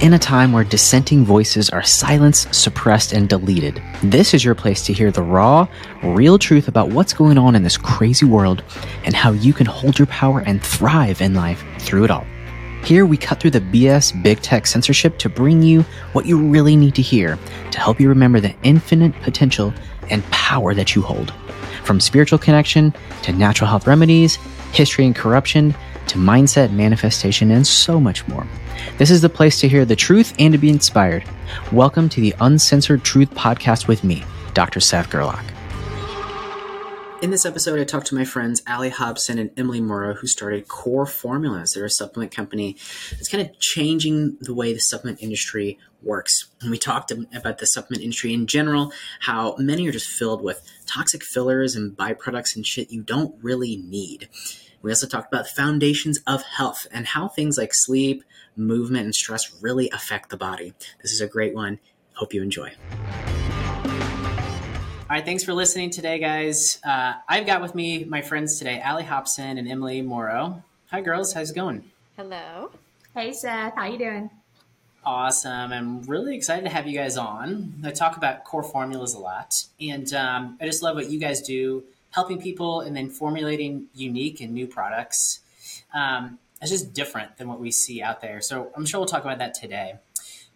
in a time where dissenting voices are silenced, suppressed, and deleted. This is your place to hear the raw, real truth about what's going on in this crazy world and how you can hold your power and thrive in life through it all. Here, we cut through the BS big tech censorship to bring you what you really need to hear to help you remember the infinite potential and power that you hold. From spiritual connection to natural health remedies, history and corruption, to mindset, manifestation, and so much more. This is the place to hear the truth and to be inspired. Welcome to the Uncensored Truth Podcast with me, Dr. Seth Gerlach. In this episode, I talked to my friends Allie Hobson and Emily Morrow, who started Core Formulas. They're a supplement company that's kind of changing the way the supplement industry works. And we talked about the supplement industry in general, how many are just filled with toxic fillers and byproducts and shit you don't really need. We also talked about the foundations of health and how things like sleep, movement, and stress really affect the body. This is a great one. Hope you enjoy. All right, thanks for listening today, guys. Uh, I've got with me my friends today, Allie Hobson and Emily Morrow. Hi, girls. How's it going? Hello. Hey, Seth. How you doing? Awesome. I'm really excited to have you guys on. I talk about core formulas a lot, and um, I just love what you guys do, helping people and then formulating unique and new products. Um, it's just different than what we see out there. So I'm sure we'll talk about that today.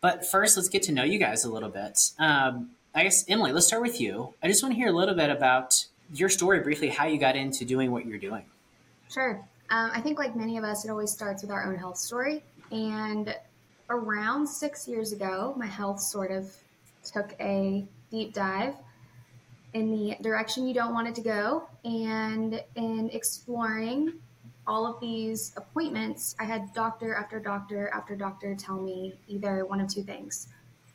But first, let's get to know you guys a little bit. Um, I guess Emily, let's start with you. I just want to hear a little bit about your story briefly, how you got into doing what you're doing. Sure. Um, I think, like many of us, it always starts with our own health story. And around six years ago, my health sort of took a deep dive in the direction you don't want it to go. And in exploring all of these appointments, I had doctor after doctor after doctor tell me either one of two things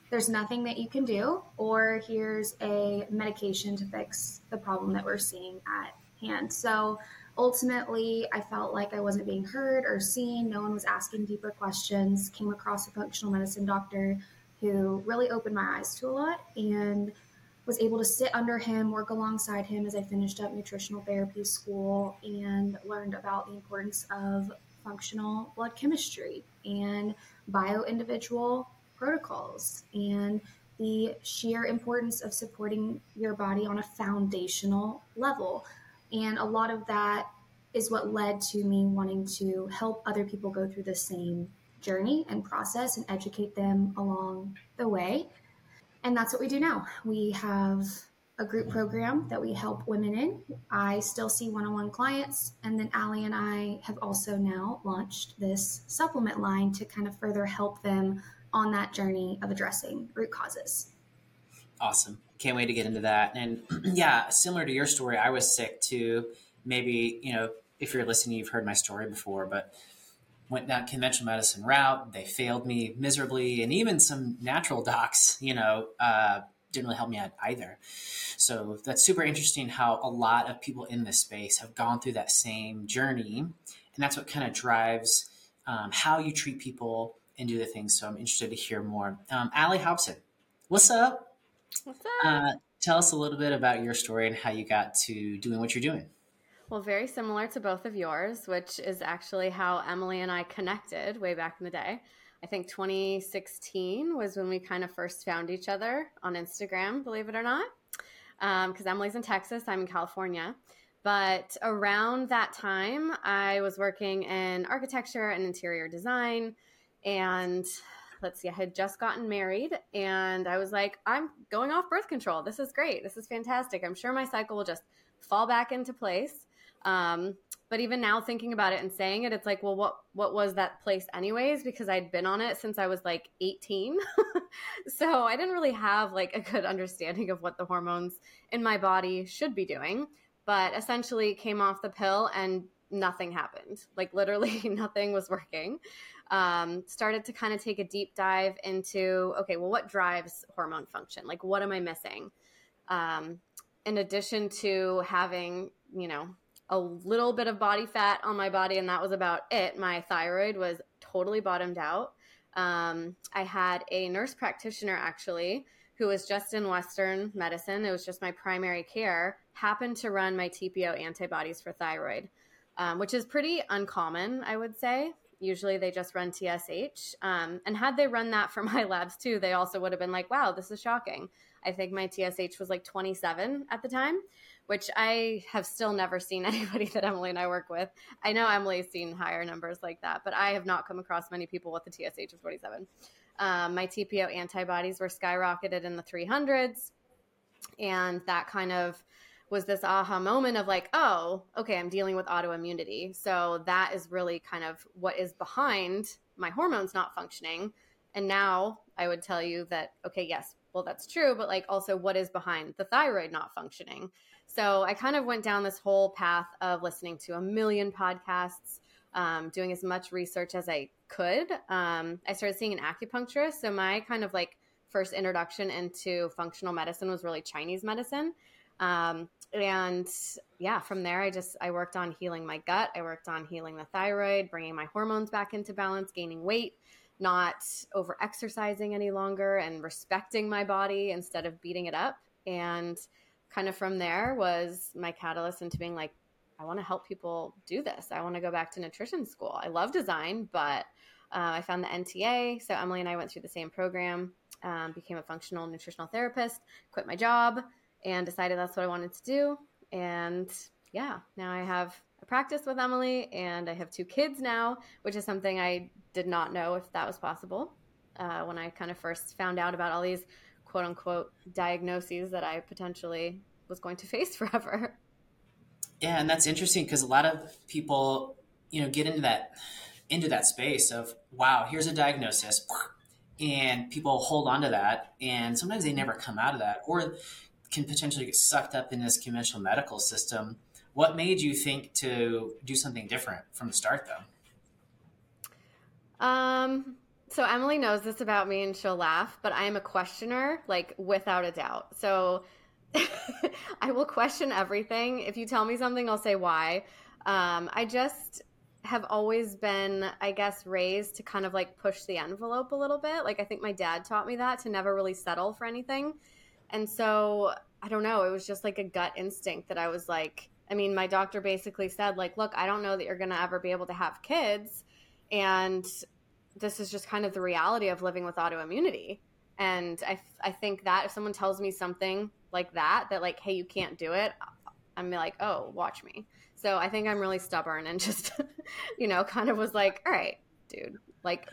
there's nothing that you can do, or here's a medication to fix the problem that we're seeing at hand. So ultimately, I felt like I wasn't being heard or seen. No one was asking deeper questions. Came across a functional medicine doctor who really opened my eyes to a lot and was able to sit under him, work alongside him as I finished up nutritional therapy school and learned about the importance of functional blood chemistry and bio individual protocols and the sheer importance of supporting your body on a foundational level. And a lot of that is what led to me wanting to help other people go through the same journey and process and educate them along the way. And that's what we do now. We have a group program that we help women in. I still see one on one clients. And then Allie and I have also now launched this supplement line to kind of further help them on that journey of addressing root causes. Awesome. Can't wait to get into that. And yeah, similar to your story, I was sick too. Maybe, you know, if you're listening, you've heard my story before, but went that conventional medicine route. They failed me miserably. And even some natural docs, you know, uh, didn't really help me out either. So that's super interesting how a lot of people in this space have gone through that same journey. And that's what kind of drives um, how you treat people and do the things. So I'm interested to hear more. Um, Allie Hobson, what's up? What's up? Uh, tell us a little bit about your story and how you got to doing what you're doing. Well, very similar to both of yours, which is actually how Emily and I connected way back in the day. I think 2016 was when we kind of first found each other on Instagram, believe it or not. Because um, Emily's in Texas, I'm in California. But around that time, I was working in architecture and interior design and let's see, I had just gotten married and I was like, I'm going off birth control. This is great. This is fantastic. I'm sure my cycle will just fall back into place. Um, but even now thinking about it and saying it, it's like, well, what, what was that place anyways? Because I'd been on it since I was like 18. so I didn't really have like a good understanding of what the hormones in my body should be doing, but essentially came off the pill and nothing happened. Like literally nothing was working um, started to kind of take a deep dive into okay, well, what drives hormone function? Like, what am I missing? Um, in addition to having, you know, a little bit of body fat on my body, and that was about it, my thyroid was totally bottomed out. Um, I had a nurse practitioner actually who was just in Western medicine. It was just my primary care, happened to run my TPO antibodies for thyroid, um, which is pretty uncommon, I would say. Usually they just run TSH. Um, and had they run that for my labs too, they also would have been like, wow, this is shocking. I think my TSH was like 27 at the time, which I have still never seen anybody that Emily and I work with. I know Emily's seen higher numbers like that, but I have not come across many people with a TSH of 47. Um, my TPO antibodies were skyrocketed in the 300s. And that kind of was this aha moment of like, oh, okay, I'm dealing with autoimmunity. So that is really kind of what is behind my hormones not functioning. And now I would tell you that, okay, yes, well, that's true, but like also what is behind the thyroid not functioning. So I kind of went down this whole path of listening to a million podcasts, um, doing as much research as I could. Um, I started seeing an acupuncturist. So my kind of like first introduction into functional medicine was really Chinese medicine. Um, and yeah, from there, I just I worked on healing my gut. I worked on healing the thyroid, bringing my hormones back into balance, gaining weight, not over exercising any longer, and respecting my body instead of beating it up. And kind of from there was my catalyst into being like, I want to help people do this. I want to go back to nutrition school. I love design, but uh, I found the NTA. So Emily and I went through the same program, um, became a functional nutritional therapist, quit my job, and decided that's what I wanted to do. And yeah, now I have a practice with Emily and I have two kids now, which is something I did not know if that was possible uh, when I kind of first found out about all these quote unquote diagnoses that I potentially was going to face forever. Yeah, and that's interesting because a lot of people, you know, get into that into that space of wow, here's a diagnosis, and people hold on to that, and sometimes they never come out of that, or can potentially get sucked up in this conventional medical system. What made you think to do something different from the start, though? Um, so Emily knows this about me and she'll laugh, but I am a questioner, like without a doubt. So I will question everything. If you tell me something, I'll say why. Um, I just have always been, I guess, raised to kind of like push the envelope a little bit. Like I think my dad taught me that to never really settle for anything. And so I don't know, it was just like a gut instinct that I was like, I mean, my doctor basically said, like, look, I don't know that you're going to ever be able to have kids. And this is just kind of the reality of living with autoimmunity. And I, I think that if someone tells me something like that, that like, hey, you can't do it, I'm like, oh, watch me. So I think I'm really stubborn and just, you know, kind of was like, all right, dude, like,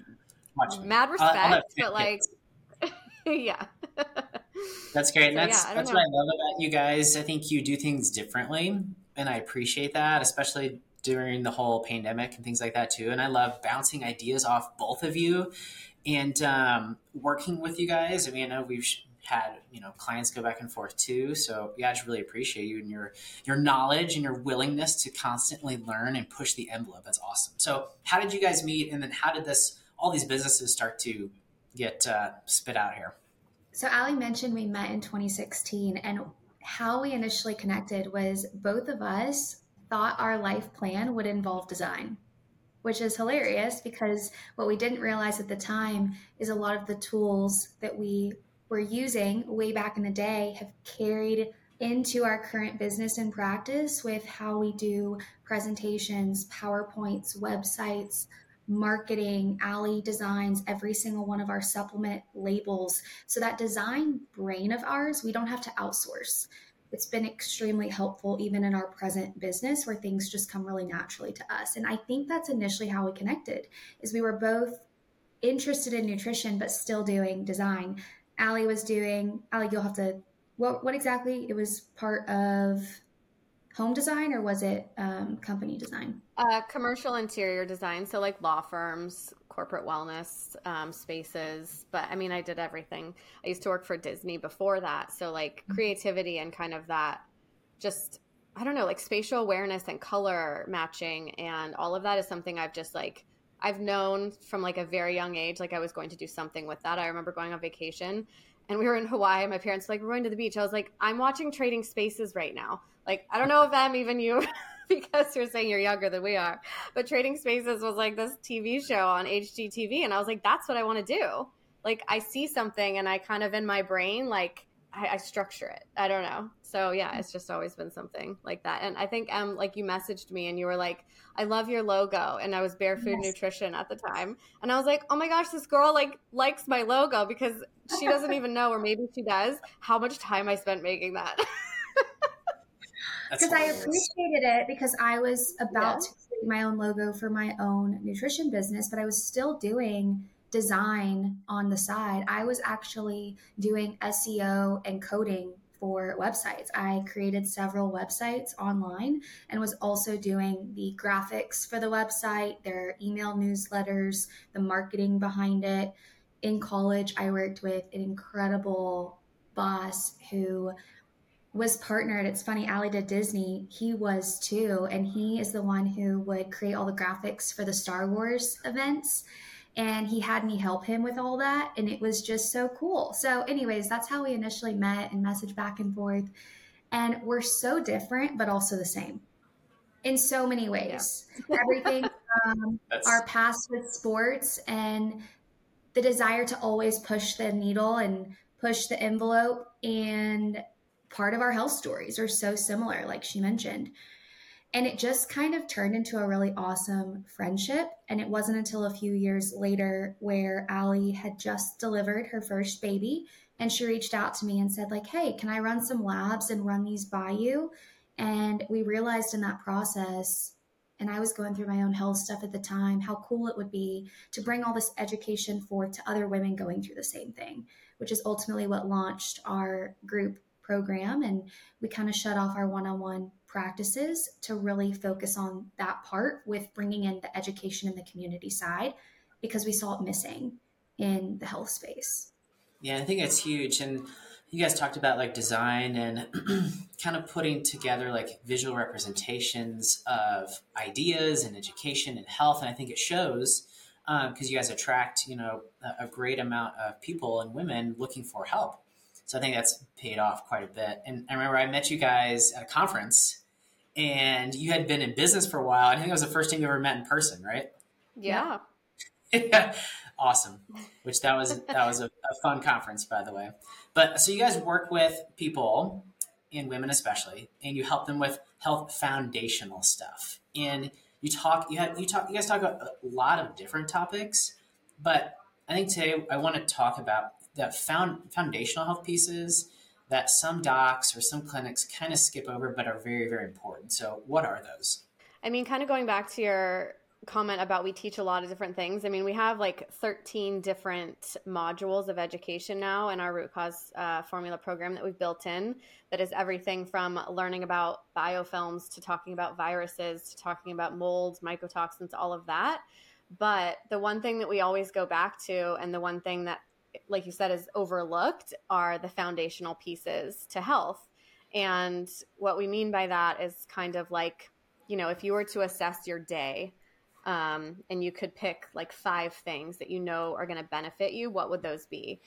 mad uh, respect, but like, yeah. That's great. So, that's yeah, that's know. what I love about you guys. I think you do things differently, and I appreciate that, especially during the whole pandemic and things like that too. And I love bouncing ideas off both of you and um, working with you guys. I mean, I know we've had you know clients go back and forth too. So yeah, I just really appreciate you and your your knowledge and your willingness to constantly learn and push the envelope. That's awesome. So how did you guys meet, and then how did this all these businesses start to get uh, spit out here? So Allie mentioned we met in 2016, and how we initially connected was both of us thought our life plan would involve design, which is hilarious because what we didn't realize at the time is a lot of the tools that we were using way back in the day have carried into our current business and practice with how we do presentations, PowerPoints, websites, marketing, Allie designs every single one of our supplement labels. So that design brain of ours, we don't have to outsource. It's been extremely helpful even in our present business where things just come really naturally to us. And I think that's initially how we connected is we were both interested in nutrition but still doing design. Allie was doing Allie, you'll have to what what exactly? It was part of home design or was it um, company design? Uh, commercial interior design. So, like law firms, corporate wellness um, spaces. But I mean, I did everything. I used to work for Disney before that. So, like mm-hmm. creativity and kind of that just, I don't know, like spatial awareness and color matching and all of that is something I've just like, I've known from like a very young age, like I was going to do something with that. I remember going on vacation and we were in Hawaii. My parents were like, we're going to the beach. I was like, I'm watching Trading Spaces right now. Like, I don't know if I'm even you because you're saying you're younger than we are, but Trading Spaces was like this TV show on HGTV. And I was like, that's what I want to do. Like, I see something and I kind of in my brain, like, I, I, structure it. I don't know. So yeah, it's just always been something like that. And I think um like you messaged me and you were like, I love your logo, and I was Bare Food yes. Nutrition at the time, and I was like, oh my gosh, this girl like likes my logo because she doesn't even know, or maybe she does, how much time I spent making that. Because I appreciated it because I was about yeah. to create my own logo for my own nutrition business, but I was still doing design on the side. I was actually doing SEO and coding for websites. I created several websites online and was also doing the graphics for the website, their email newsletters, the marketing behind it. In college, I worked with an incredible boss who was partnered. It's funny, Allie did Disney. He was too. And he is the one who would create all the graphics for the Star Wars events. And he had me help him with all that. And it was just so cool. So, anyways, that's how we initially met and messaged back and forth. And we're so different, but also the same in so many ways. Yeah. Everything from our past with sports and the desire to always push the needle and push the envelope and part of our health stories are so similar, like she mentioned. And it just kind of turned into a really awesome friendship. And it wasn't until a few years later where Ali had just delivered her first baby and she reached out to me and said like, "Hey, can I run some labs and run these by you?" And we realized in that process and I was going through my own health stuff at the time, how cool it would be to bring all this education forth to other women going through the same thing, which is ultimately what launched our group program. And we kind of shut off our one on one practices to really focus on that part with bringing in the education and the community side because we saw it missing in the health space. Yeah, I think it's huge. And you guys talked about like design and kind of putting together like visual representations of ideas and education and health. And I think it shows because um, you guys attract, you know, a, a great amount of people and women looking for help. So I think that's paid off quite a bit. And I remember I met you guys at a conference and you had been in business for a while. I think it was the first time you ever met in person, right? Yeah. yeah. awesome. Which that was that was a, a, fun conference, by the way. But so you guys work with people and women especially, and you help them with health foundational stuff. And you talk you have you talk you guys talk about a lot of different topics, but I think today I want to talk about the found, foundational health pieces that some docs or some clinics kind of skip over but are very very important. So what are those? I mean kind of going back to your comment about we teach a lot of different things i mean we have like 13 different modules of education now in our root cause uh, formula program that we've built in that is everything from learning about biofilms to talking about viruses to talking about molds mycotoxins all of that. But the one thing that we always go back to and the one thing that like you said, is overlooked are the foundational pieces to health. And what we mean by that is kind of like, you know, if you were to assess your day um, and you could pick like five things that you know are going to benefit you, what would those be?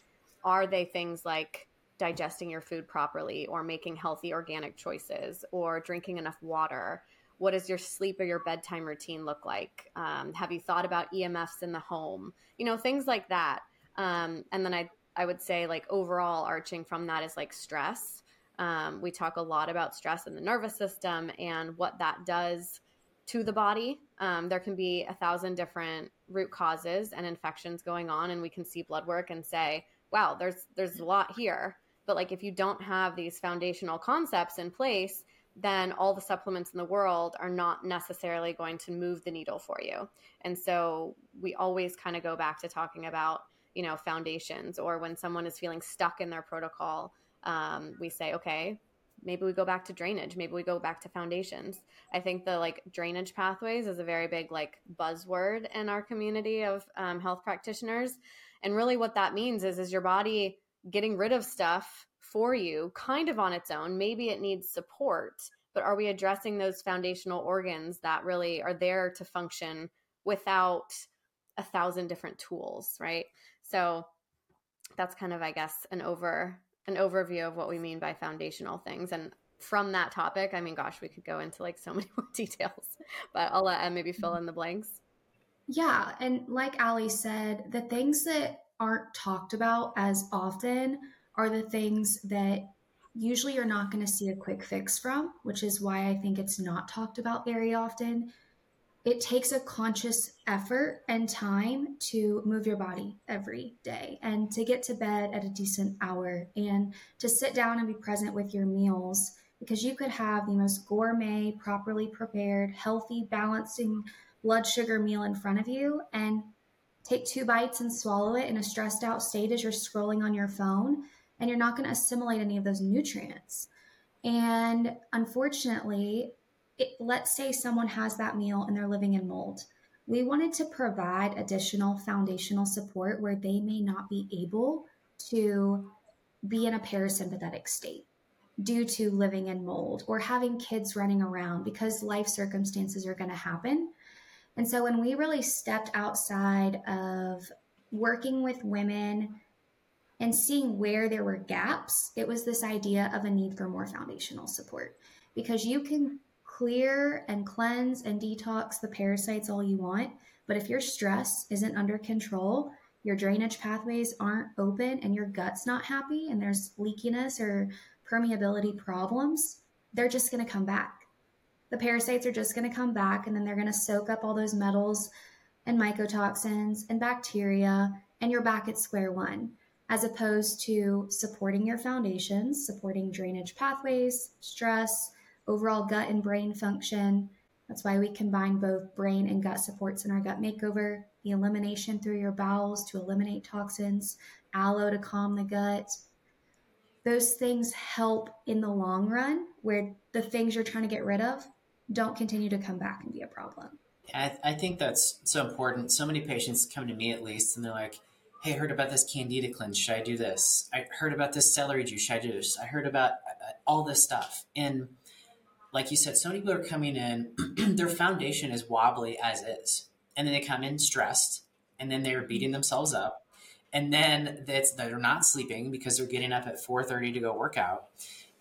Are they things like digesting your food properly or making healthy organic choices or drinking enough water? What does your sleep or your bedtime routine look like? Um, have you thought about EMFs in the home? You know, things like that. Um, and then I I would say like overall arching from that is like stress. Um, we talk a lot about stress in the nervous system and what that does to the body. Um, there can be a thousand different root causes and infections going on, and we can see blood work and say, "Wow, there's there's a lot here." But like if you don't have these foundational concepts in place, then all the supplements in the world are not necessarily going to move the needle for you. And so we always kind of go back to talking about you know foundations or when someone is feeling stuck in their protocol um, we say okay maybe we go back to drainage maybe we go back to foundations. I think the like drainage pathways is a very big like buzzword in our community of um, health practitioners. And really what that means is is your body getting rid of stuff for you kind of on its own. Maybe it needs support but are we addressing those foundational organs that really are there to function without a thousand different tools right so that's kind of, I guess, an over an overview of what we mean by foundational things. And from that topic, I mean, gosh, we could go into like so many more details, but I'll let Em maybe fill in the blanks. Yeah. And like Allie said, the things that aren't talked about as often are the things that usually you're not going to see a quick fix from, which is why I think it's not talked about very often. It takes a conscious effort and time to move your body every day and to get to bed at a decent hour and to sit down and be present with your meals because you could have the most gourmet, properly prepared, healthy, balancing blood sugar meal in front of you and take two bites and swallow it in a stressed out state as you're scrolling on your phone and you're not going to assimilate any of those nutrients. And unfortunately, it, let's say someone has that meal and they're living in mold. We wanted to provide additional foundational support where they may not be able to be in a parasympathetic state due to living in mold or having kids running around because life circumstances are going to happen. And so when we really stepped outside of working with women and seeing where there were gaps, it was this idea of a need for more foundational support because you can clear and cleanse and detox the parasites all you want. But if your stress isn't under control, your drainage pathways aren't open, and your gut's not happy, and there's leakiness or permeability problems, they're just going to come back. The parasites are just going to come back, and then they're going to soak up all those metals and mycotoxins and bacteria, and you're back at square one as opposed to supporting your foundations, supporting drainage pathways, stress, overall gut and brain function. That's why we combine both brain and gut supports in our gut makeover. The elimination through your bowels to eliminate toxins, aloe to calm the gut. Those things help in the long run where the things you're trying to get rid of don't continue to come back and be a problem. I, I think that's so important. So many patients come to me at least and they're like, hey, I heard about this candida cleanse. Should I do this? I heard about this celery juice. Should I do this? I heard about uh, all this stuff. And like you said, so many people are coming in, their foundation is wobbly as is. And then they come in stressed and then they're beating themselves up. And then that's, they're not sleeping because they're getting up at 4.30 to go work out.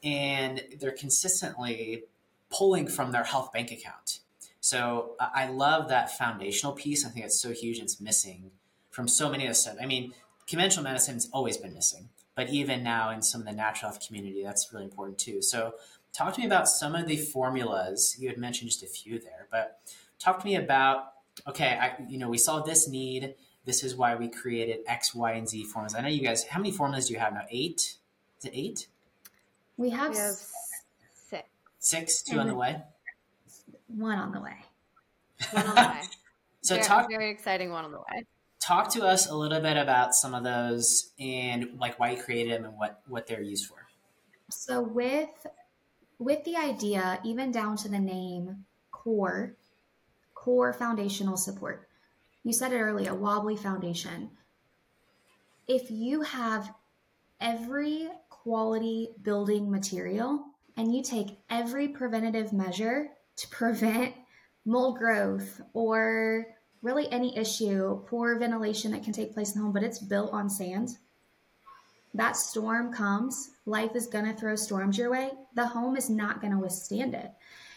And they're consistently pulling from their health bank account. So I love that foundational piece. I think it's so huge. And it's missing from so many of stuff. I mean, conventional medicine's always been missing, but even now in some of the natural health community, that's really important too. So, talk to me about some of the formulas. You had mentioned just a few there, but talk to me about okay, I, you know, we saw this need. This is why we created X, Y, and Z formulas. I know you guys. How many formulas do you have now? Eight? Is it eight? We have, we have six. Six. Two on the mm-hmm. way. One on the way. One on the way. so very, talk. Very exciting one on the way talk to us a little bit about some of those and like why you created them and what what they're used for so with with the idea even down to the name core core foundational support you said it earlier a wobbly foundation if you have every quality building material and you take every preventative measure to prevent mold growth or really any issue, poor ventilation that can take place in the home, but it's built on sand. That storm comes, life is going to throw storms your way. The home is not going to withstand it.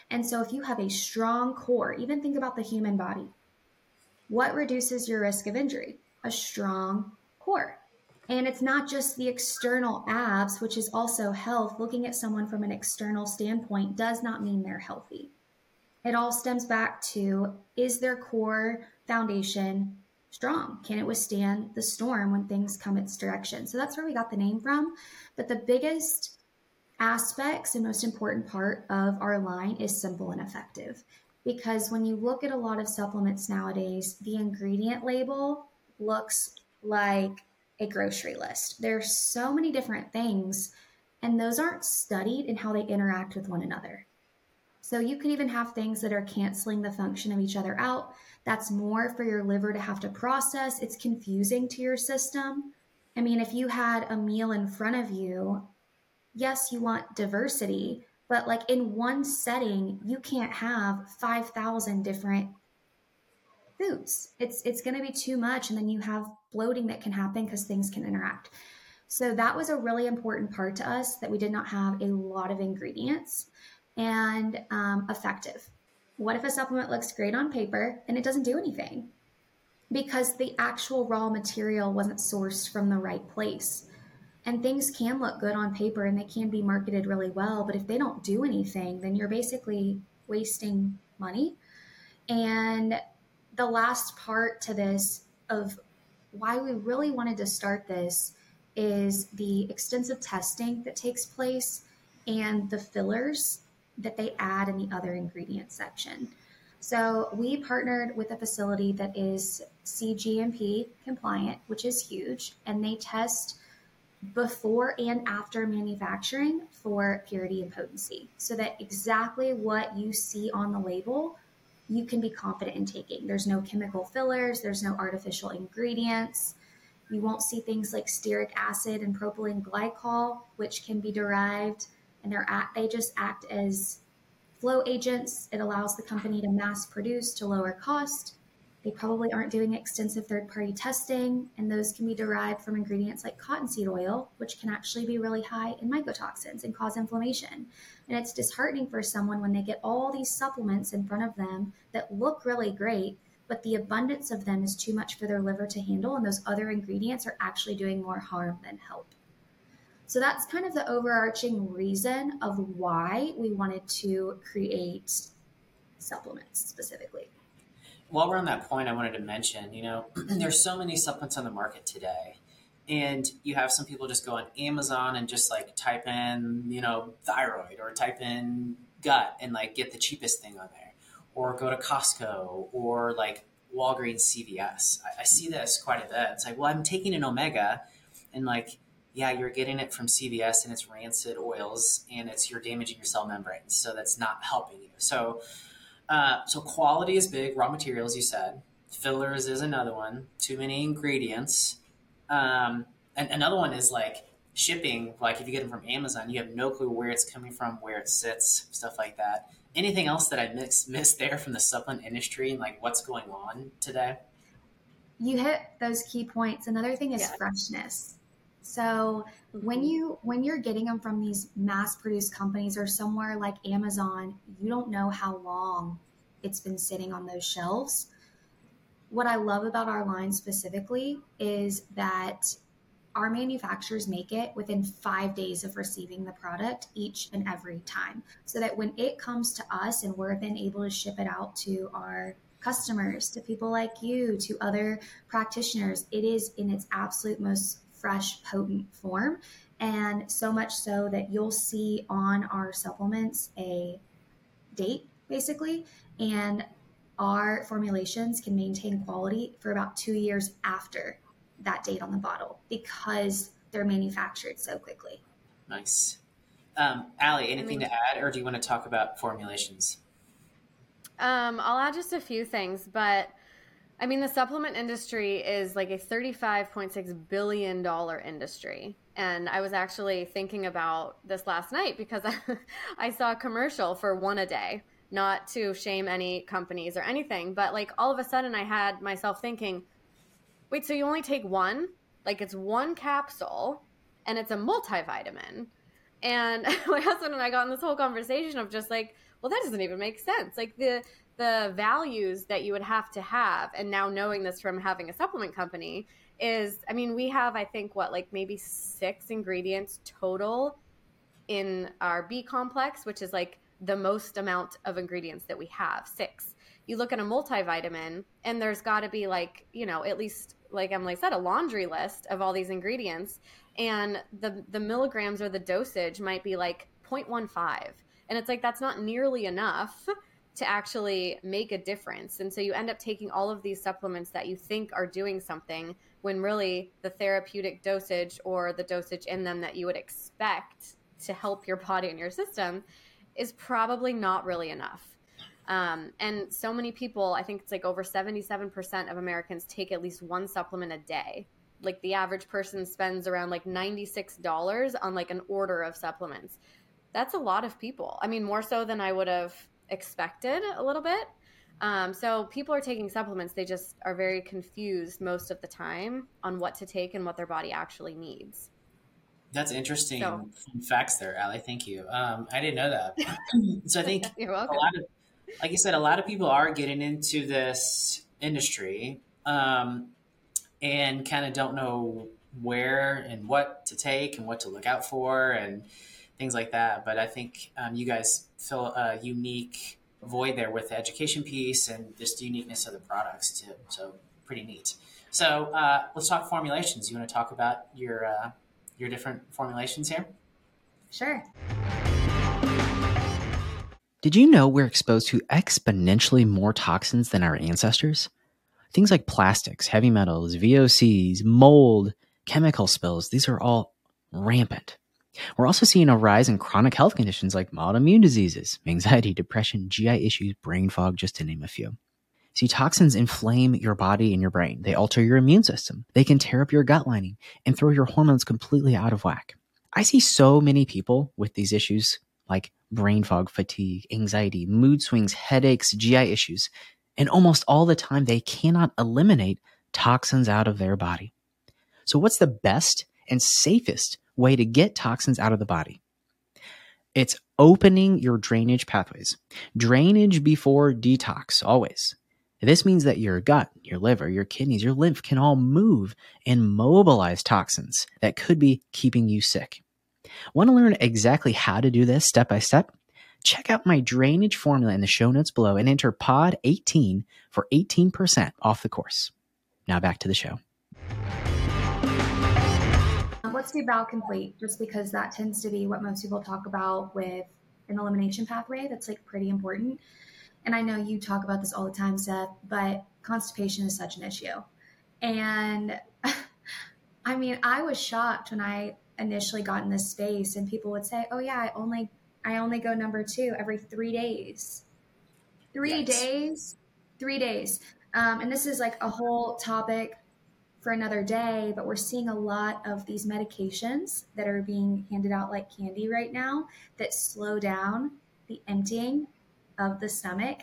And so, if you have a strong core, even think about the human body. What reduces your risk of injury? A strong core. And it's not just the external abs, which is also health. Looking at someone from an external standpoint does not mean they're healthy. It all stems back to is their core foundation strong? Can it withstand the storm when things come its direction? So that's where we got the name from. But the biggest aspects and most important part of our line is simple and effective. Because when you look at a lot of supplements nowadays, the ingredient label looks like a grocery list. There's so many different things, and those aren't studied in how they interact with one another. So you can even have things that are canceling the function of each other out. That's more for your liver to have to process. It's confusing to your system. I mean, if you had a meal in front of you, yes, you want diversity, but like in one setting, you can't have 5,000 different foods. It's it's going to be too much and then you have bloating that can happen cuz things can interact. So that was a really important part to us that we did not have a lot of ingredients and um, effective. What if a supplement looks great on paper and it doesn't do anything? Because the actual raw material wasn't sourced from the right place. And things can look good on paper and they can be marketed really well, but if they don't do anything, then you're basically wasting money. And the last part to this of why we really wanted to start this is the extensive testing that takes place and the fillers that they add in the other ingredients section. So we partnered with a facility that is CGMP compliant, which is huge, and they test before and after manufacturing for purity and potency so that exactly what you see on the label you can be confident in taking. There's no chemical fillers, there's no artificial ingredients. You won't see things like stearic acid and propylene glycol, which can be derived, and they're at, they just act as flow agents. It allows the company to mass produce to lower cost. They probably aren't doing extensive third party testing, and those can be derived from ingredients like cottonseed oil, which can actually be really high in mycotoxins and cause inflammation. And it's disheartening for someone when they get all these supplements in front of them that look really great, but the abundance of them is too much for their liver to handle, and those other ingredients are actually doing more harm than help. So that's kind of the overarching reason of why we wanted to create supplements specifically while we're on that point, I wanted to mention, you know, there's so many supplements on the market today. And you have some people just go on Amazon and just like type in, you know, thyroid or type in gut and like get the cheapest thing on there. Or go to Costco or like Walgreens CVS. I, I see this quite a bit. It's like, well, I'm taking an omega and like, yeah, you're getting it from CVS and it's rancid oils and it's you're damaging your cell membranes. So that's not helping you. So uh, so quality is big. Raw materials, you said. Fillers is another one. Too many ingredients. Um, and another one is like shipping. Like if you get them from Amazon, you have no clue where it's coming from, where it sits, stuff like that. Anything else that I missed, missed there from the supplement industry and like what's going on today? You hit those key points. Another thing is yeah. freshness. So when you when you're getting them from these mass produced companies or somewhere like Amazon, you don't know how long it's been sitting on those shelves. What I love about our line specifically is that our manufacturers make it within five days of receiving the product each and every time. So that when it comes to us and we're then able to ship it out to our customers, to people like you, to other practitioners, it is in its absolute most fresh, potent form. And so much so that you'll see on our supplements a date, basically. And our formulations can maintain quality for about two years after that date on the bottle because they're manufactured so quickly. Nice. Um, Allie, anything I mean, to add, or do you want to talk about formulations? Um, I'll add just a few things, but I mean, the supplement industry is like a $35.6 billion industry. And I was actually thinking about this last night because I, saw a commercial for one a day, not to shame any companies or anything, but like all of a sudden I had myself thinking, wait, so you only take one? Like it's one capsule and it's a multivitamin. And my husband and I got in this whole conversation of just like, well, that doesn't even make sense. Like the the values that you would have to have and now knowing this from having a supplement company is i mean we have i think what like maybe six ingredients total in our b complex which is like the most amount of ingredients that we have six. You look at a multivitamin and there's got to be like you know at least like emily said a laundry list of all these ingredients and the the milligrams or the dosage might be like 0.15 and it's like that's not nearly enough to actually make a difference. And so you end up taking all of these supplements that you think are doing something when really the therapeutic dosage or the dosage in them that you would expect to help your body and your system is probably not really enough. Um, and so many people, I think it's like over 77% of Americans take at least one supplement a day. Like the average person spends around like $96 on like an order of supplements. That's a lot of people. I mean, more so than I would have expected a little bit. Um, so people are taking supplements. They just are very confused most of the time on what to take and what their body actually needs. That's interesting so, facts there, Allie. Thank you. Um, I didn't know that. so I think a lot of, like you said, a lot of people are getting into this industry um, and kind of don't know where and what to take and what to look out for and things like that. But I think um, you guys fill a unique void there with the education piece and just the uniqueness of the products too. So pretty neat. So uh, let's talk formulations. You want to talk about your uh, your different formulations here? Sure. Did you know we're exposed to exponentially more toxins than our ancestors? Things like plastics, heavy metals, VOCs, mold, chemical spills, these are all rampant. We're also seeing a rise in chronic health conditions like autoimmune diseases, anxiety, depression, GI issues, brain fog, just to name a few. See, toxins inflame your body and your brain. They alter your immune system. They can tear up your gut lining and throw your hormones completely out of whack. I see so many people with these issues like brain fog, fatigue, anxiety, mood swings, headaches, GI issues. And almost all the time, they cannot eliminate toxins out of their body. So, what's the best and safest way to get toxins out of the body? It's opening your drainage pathways. Drainage before detox, always. This means that your gut, your liver, your kidneys, your lymph can all move and mobilize toxins that could be keeping you sick. Want to learn exactly how to do this step by step? Check out my drainage formula in the show notes below and enter POD18 for 18% off the course. Now back to the show. Let's do bowel complete, just because that tends to be what most people talk about with an elimination pathway. That's like pretty important and I know you talk about this all the time, Seth, but constipation is such an issue. And I mean, I was shocked when I initially got in this space and people would say, "Oh yeah, I only I only go number 2 every 3 days." 3 yes. days? 3 days. Um, and this is like a whole topic for another day, but we're seeing a lot of these medications that are being handed out like candy right now that slow down the emptying of the stomach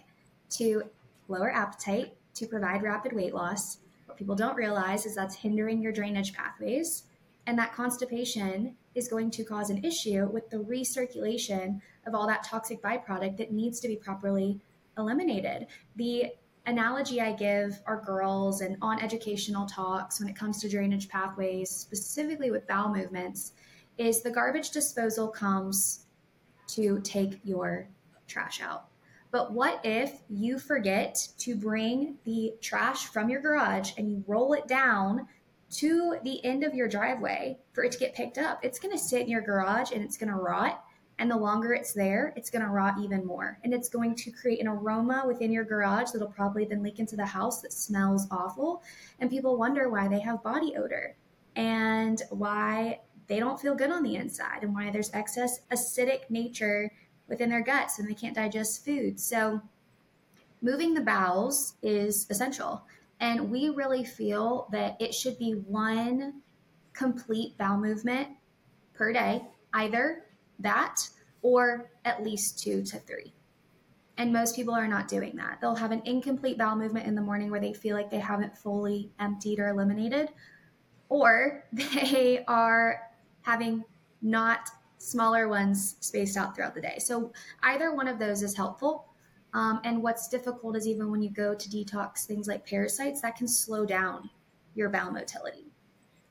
to lower appetite, to provide rapid weight loss. What people don't realize is that's hindering your drainage pathways, and that constipation is going to cause an issue with the recirculation of all that toxic byproduct that needs to be properly eliminated. The analogy I give our girls and on educational talks when it comes to drainage pathways, specifically with bowel movements, is the garbage disposal comes to take your trash out. But what if you forget to bring the trash from your garage and you roll it down to the end of your driveway for it to get picked up? It's going to sit in your garage and it's going to rot. And the longer it's there, it's going to rot even more. And it's going to create an aroma within your garage that'll probably then leak into the house that smells awful. And people wonder why they have body odor and why they don't feel good on the inside and why there's excess acidic nature within their guts and they can't digest food. So, moving the bowels is essential. And we really feel that it should be one complete bowel movement per day, either that or at least two to three. And most people are not doing that. They'll have an incomplete bowel movement in the morning where they feel like they haven't fully emptied or eliminated, or they are having not smaller ones spaced out throughout the day. So either one of those is helpful. Um, and what's difficult is even when you go to detox things like parasites, that can slow down your bowel motility.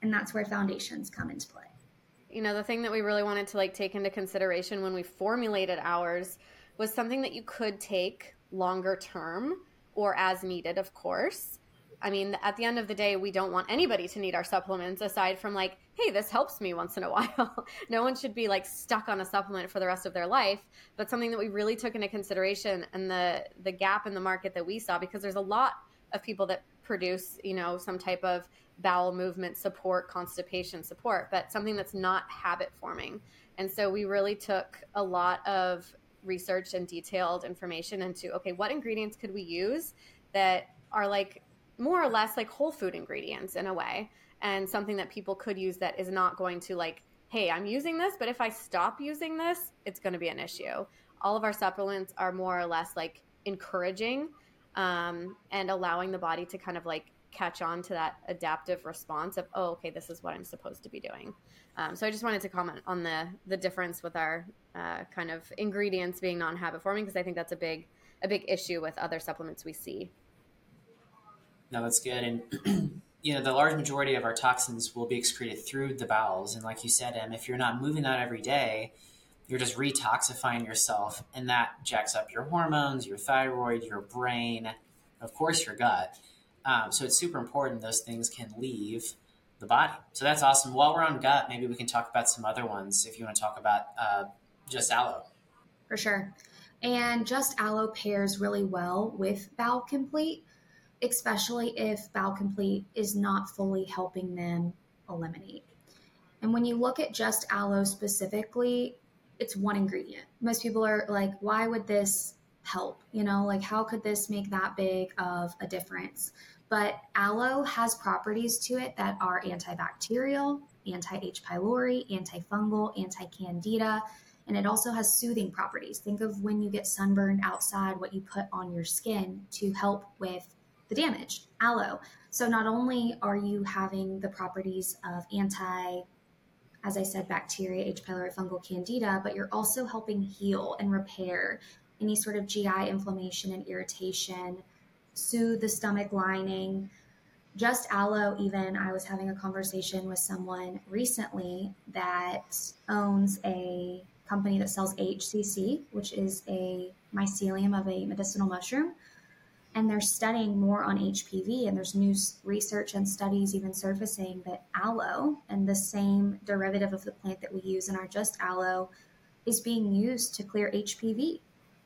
And that's where foundations come into play. You know, the thing that we really wanted to like take into consideration when we formulated ours was something that you could take longer term or as needed, of course. I mean, at the end of the day, we don't want anybody to need our supplements aside from like, hey, this helps me once in a while. no one should be like stuck on a supplement for the rest of their life, but something that we really took into consideration and the the gap in the market that we saw because there's a lot of people that produce, you know, some type of bowel movement support, constipation support, but something that's not habit forming. And so we really took a lot of research and detailed information into okay, what ingredients could we use that are like more or less like whole food ingredients in a way and something that people could use that is not going to like hey i'm using this but if i stop using this it's going to be an issue all of our supplements are more or less like encouraging um, and allowing the body to kind of like catch on to that adaptive response of oh okay this is what i'm supposed to be doing um, so i just wanted to comment on the the difference with our uh, kind of ingredients being non-habit forming because i think that's a big a big issue with other supplements we see no, that's good. And you know, the large majority of our toxins will be excreted through the bowels. And like you said, Em, if you're not moving that every day, you're just retoxifying yourself, and that jacks up your hormones, your thyroid, your brain, of course, your gut. Um, so it's super important those things can leave the body. So that's awesome. While we're on gut, maybe we can talk about some other ones if you want to talk about uh, just aloe. For sure. And just aloe pairs really well with Bowel Complete, especially if Bowel Complete is not fully helping them eliminate. And when you look at just aloe specifically, it's one ingredient. Most people are like, why would this help? You know, like how could this make that big of a difference? But aloe has properties to it that are antibacterial, anti H. pylori, antifungal, anti candida, and it also has soothing properties. Think of when you get sunburned outside, what you put on your skin to help with the damage. Aloe. So not only are you having the properties of anti as I said, bacteria, H. pylori, fungal, candida, but you're also helping heal and repair any sort of GI inflammation and irritation, soothe the stomach lining. Just aloe, even, I was having a conversation with someone recently that owns a company that sells AHCC, which is a mycelium of a medicinal mushroom and they're studying more on HPV. And there's new research and studies even surfacing that aloe and the same derivative of the plant that we use in our just aloe is being used to clear HPV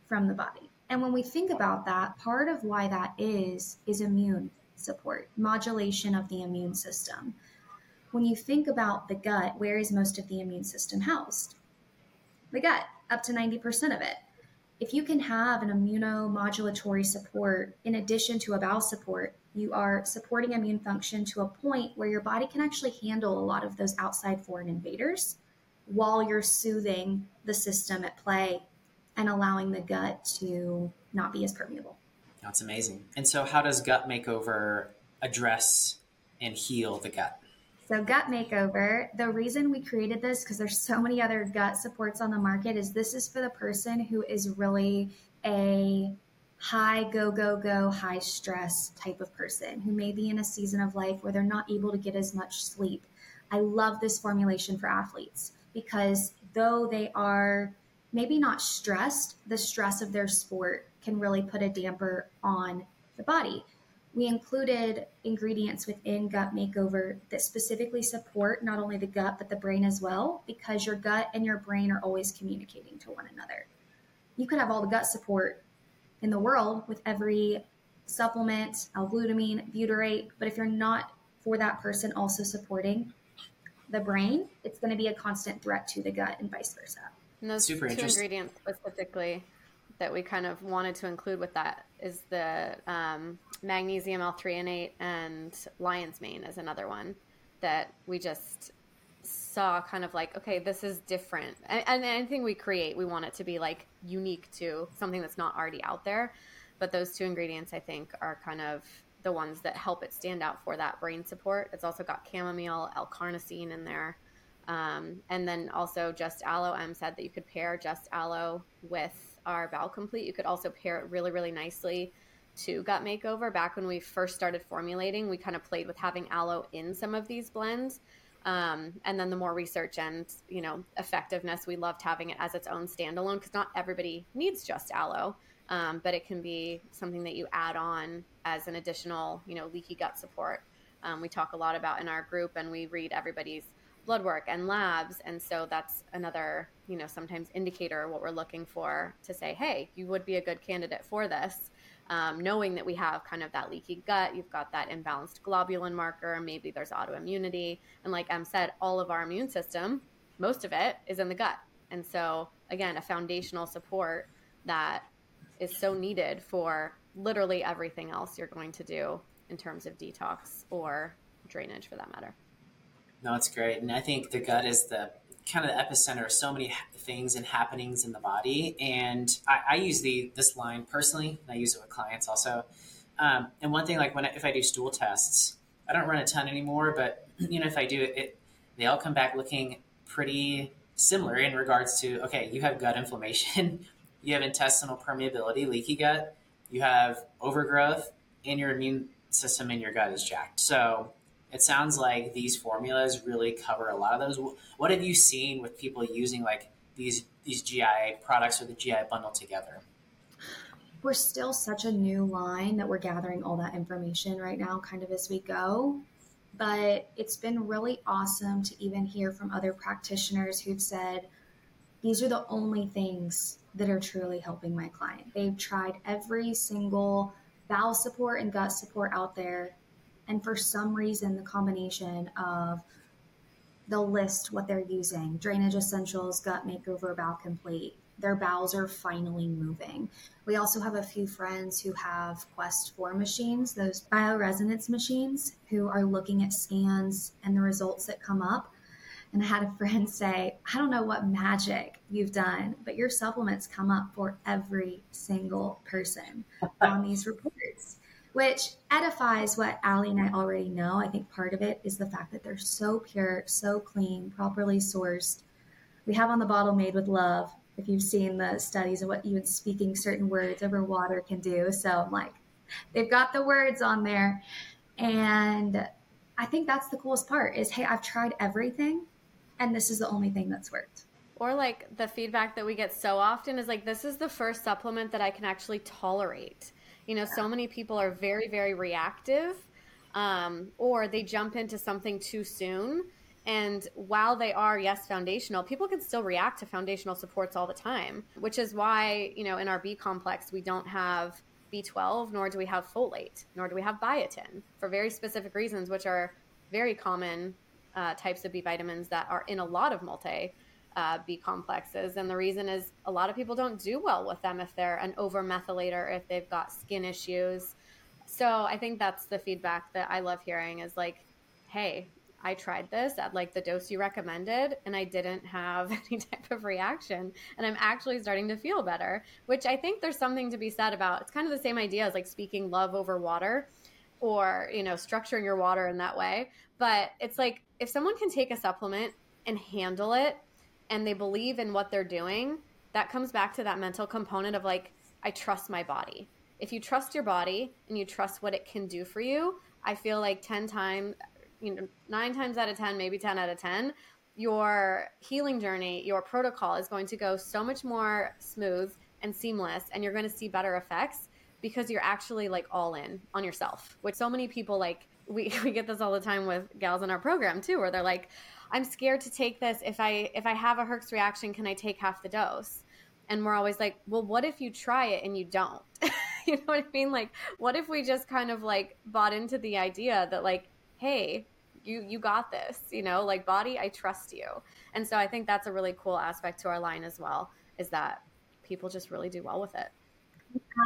from the body. And when we think about that, part of why that is, is immune support, modulation of the immune system. When you think about the gut, where is most of the immune system housed? The gut, up to 90% of it if you can have an immunomodulatory support in addition to a bowel support, you are supporting immune function to a point where your body can actually handle a lot of those outside foreign invaders while you're soothing the system at play and allowing the gut to not be as permeable. That's amazing. And so, how does gut makeover address and heal the gut? So, gut makeover, the reason we created this, because there's so many other gut supports on the market, is this is for the person who is really a high go, go, go, high stress type of person who may be in a season of life where they're not able to get as much sleep. I love this formulation for athletes because though they are maybe not stressed, the stress of their sport can really put a damper on the body we included ingredients within Gut Makeover that specifically support not only the gut, but the brain as well, because your gut and your brain are always communicating to one another. You could have all the gut support in the world with every supplement, L-glutamine, butyrate, but if you're not for that person also supporting the brain, it's going to be a constant threat to the gut and vice versa. And those Super two ingredients specifically that we kind of wanted to include with that is the um, magnesium L-threonate and lion's mane is another one that we just saw kind of like okay this is different. And, and anything we create we want it to be like unique to something that's not already out there. But those two ingredients i think are kind of the ones that help it stand out for that brain support. It's also got chamomile l-carnosine in there um, and then also just aloe m said that you could pair just aloe with our Bowel Complete. You could also pair it really, really nicely to Gut Makeover. Back when we first started formulating, we kind of played with having aloe in some of these blends. Um, and then the more research and you know effectiveness, we loved having it as its own standalone because not everybody needs just aloe, um, but it can be something that you add on as an additional you know leaky gut support. Um, we talk a lot about in our group, and we read everybody's blood work and labs. And so that's another you know sometimes indicator what we're looking for to say hey you would be a good candidate for this um, knowing that we have kind of that leaky gut. You've got that imbalanced globulin marker. Maybe there's autoimmunity. And like em said all of our immune system most of it is in the gut. And so again a foundational support that is so needed for literally everything else you're going to do in terms of detox or drainage for that matter no, it's great. And I think the gut is the kind of the epicenter of so many things and happenings in the body. And I, I use the this line personally. And I use it with clients also. Um, and one thing, like when I, if I do stool tests, I don't run a ton anymore, but you know, if I do it, it they all come back looking pretty similar in regards to okay, you have gut inflammation, you have intestinal permeability, leaky gut, you have overgrowth, and your immune system in your gut is jacked. So it sounds like these formulas really cover a lot of those. What have you seen with people using like these these GI products or the GI bundle together? We're still such a new line that we're gathering all that information right now, kind of as we go. But it's been really awesome to even hear from other practitioners who've said, these are the only things that are truly helping my client. They've tried every single bowel support and gut support out there. And for some reason, the combination of they'll list what they're using drainage essentials, gut makeover, bowel complete. Their bowels are finally moving. We also have a few friends who have QEST4 machines, those bioresonance machines, who are looking at scans and the results that come up and I had a friend say, I don't know what magic you've done, but your supplements come up for every single person on these reports, which edifies what Allie and I already know. I think part of it is the fact that they're so pure, so clean, properly sourced. We have on the bottle made with love. If you've seen the studies of what even speaking certain words over water can do. So I'm like, they've got the words on there. And I think that's the coolest part is, hey, I've tried everything and this is the only thing that's worked. Or like the feedback that we get so often is like, this is the first supplement that I can actually tolerate. You know, so many people are very, very reactive, um, or they jump into something too soon. And while they are, yes, foundational, people can still react to foundational supports all the time, which is why, you know, in our B complex, we don't have B12, nor do we have folate, nor do we have biotin for very specific reasons, which are very common uh, types of B vitamins that are in a lot of multi uh, B complexes. And the reason is a lot of people don't do well with them if they're an over methylator, if they've got skin issues. So I think that's the feedback that I love hearing is like, hey, I tried this at like the dose you recommended and I didn't have any type of reaction. And I'm actually starting to feel better, which I think there's something to be said about. It's kind of the same idea as like speaking love over water or, you know, structuring your water in that way. But it's like if someone can take a supplement and handle it and they believe in what they're doing, that comes back to that mental component of like, I trust my body. If you trust your body and you trust what it can do for you, I feel like 10 times, you know, nine times out of 10, maybe 10 out of 10, your healing journey, your protocol is going to go so much more smooth and seamless, and you're going to see better effects because you're actually like all in on yourself, which so many people like we, we get this all the time with gals in our program too, where they're like, I'm scared to take this. If I if I have a Herx reaction, can I take half the dose? And we're always like, well, what if you try it and you don't? you know what I mean? Like, what if we just kind of like bought into the idea that like, hey, you you got this, you know, like body, I trust you. And so I think that's a really cool aspect to our line as well, is that people just really do well with it.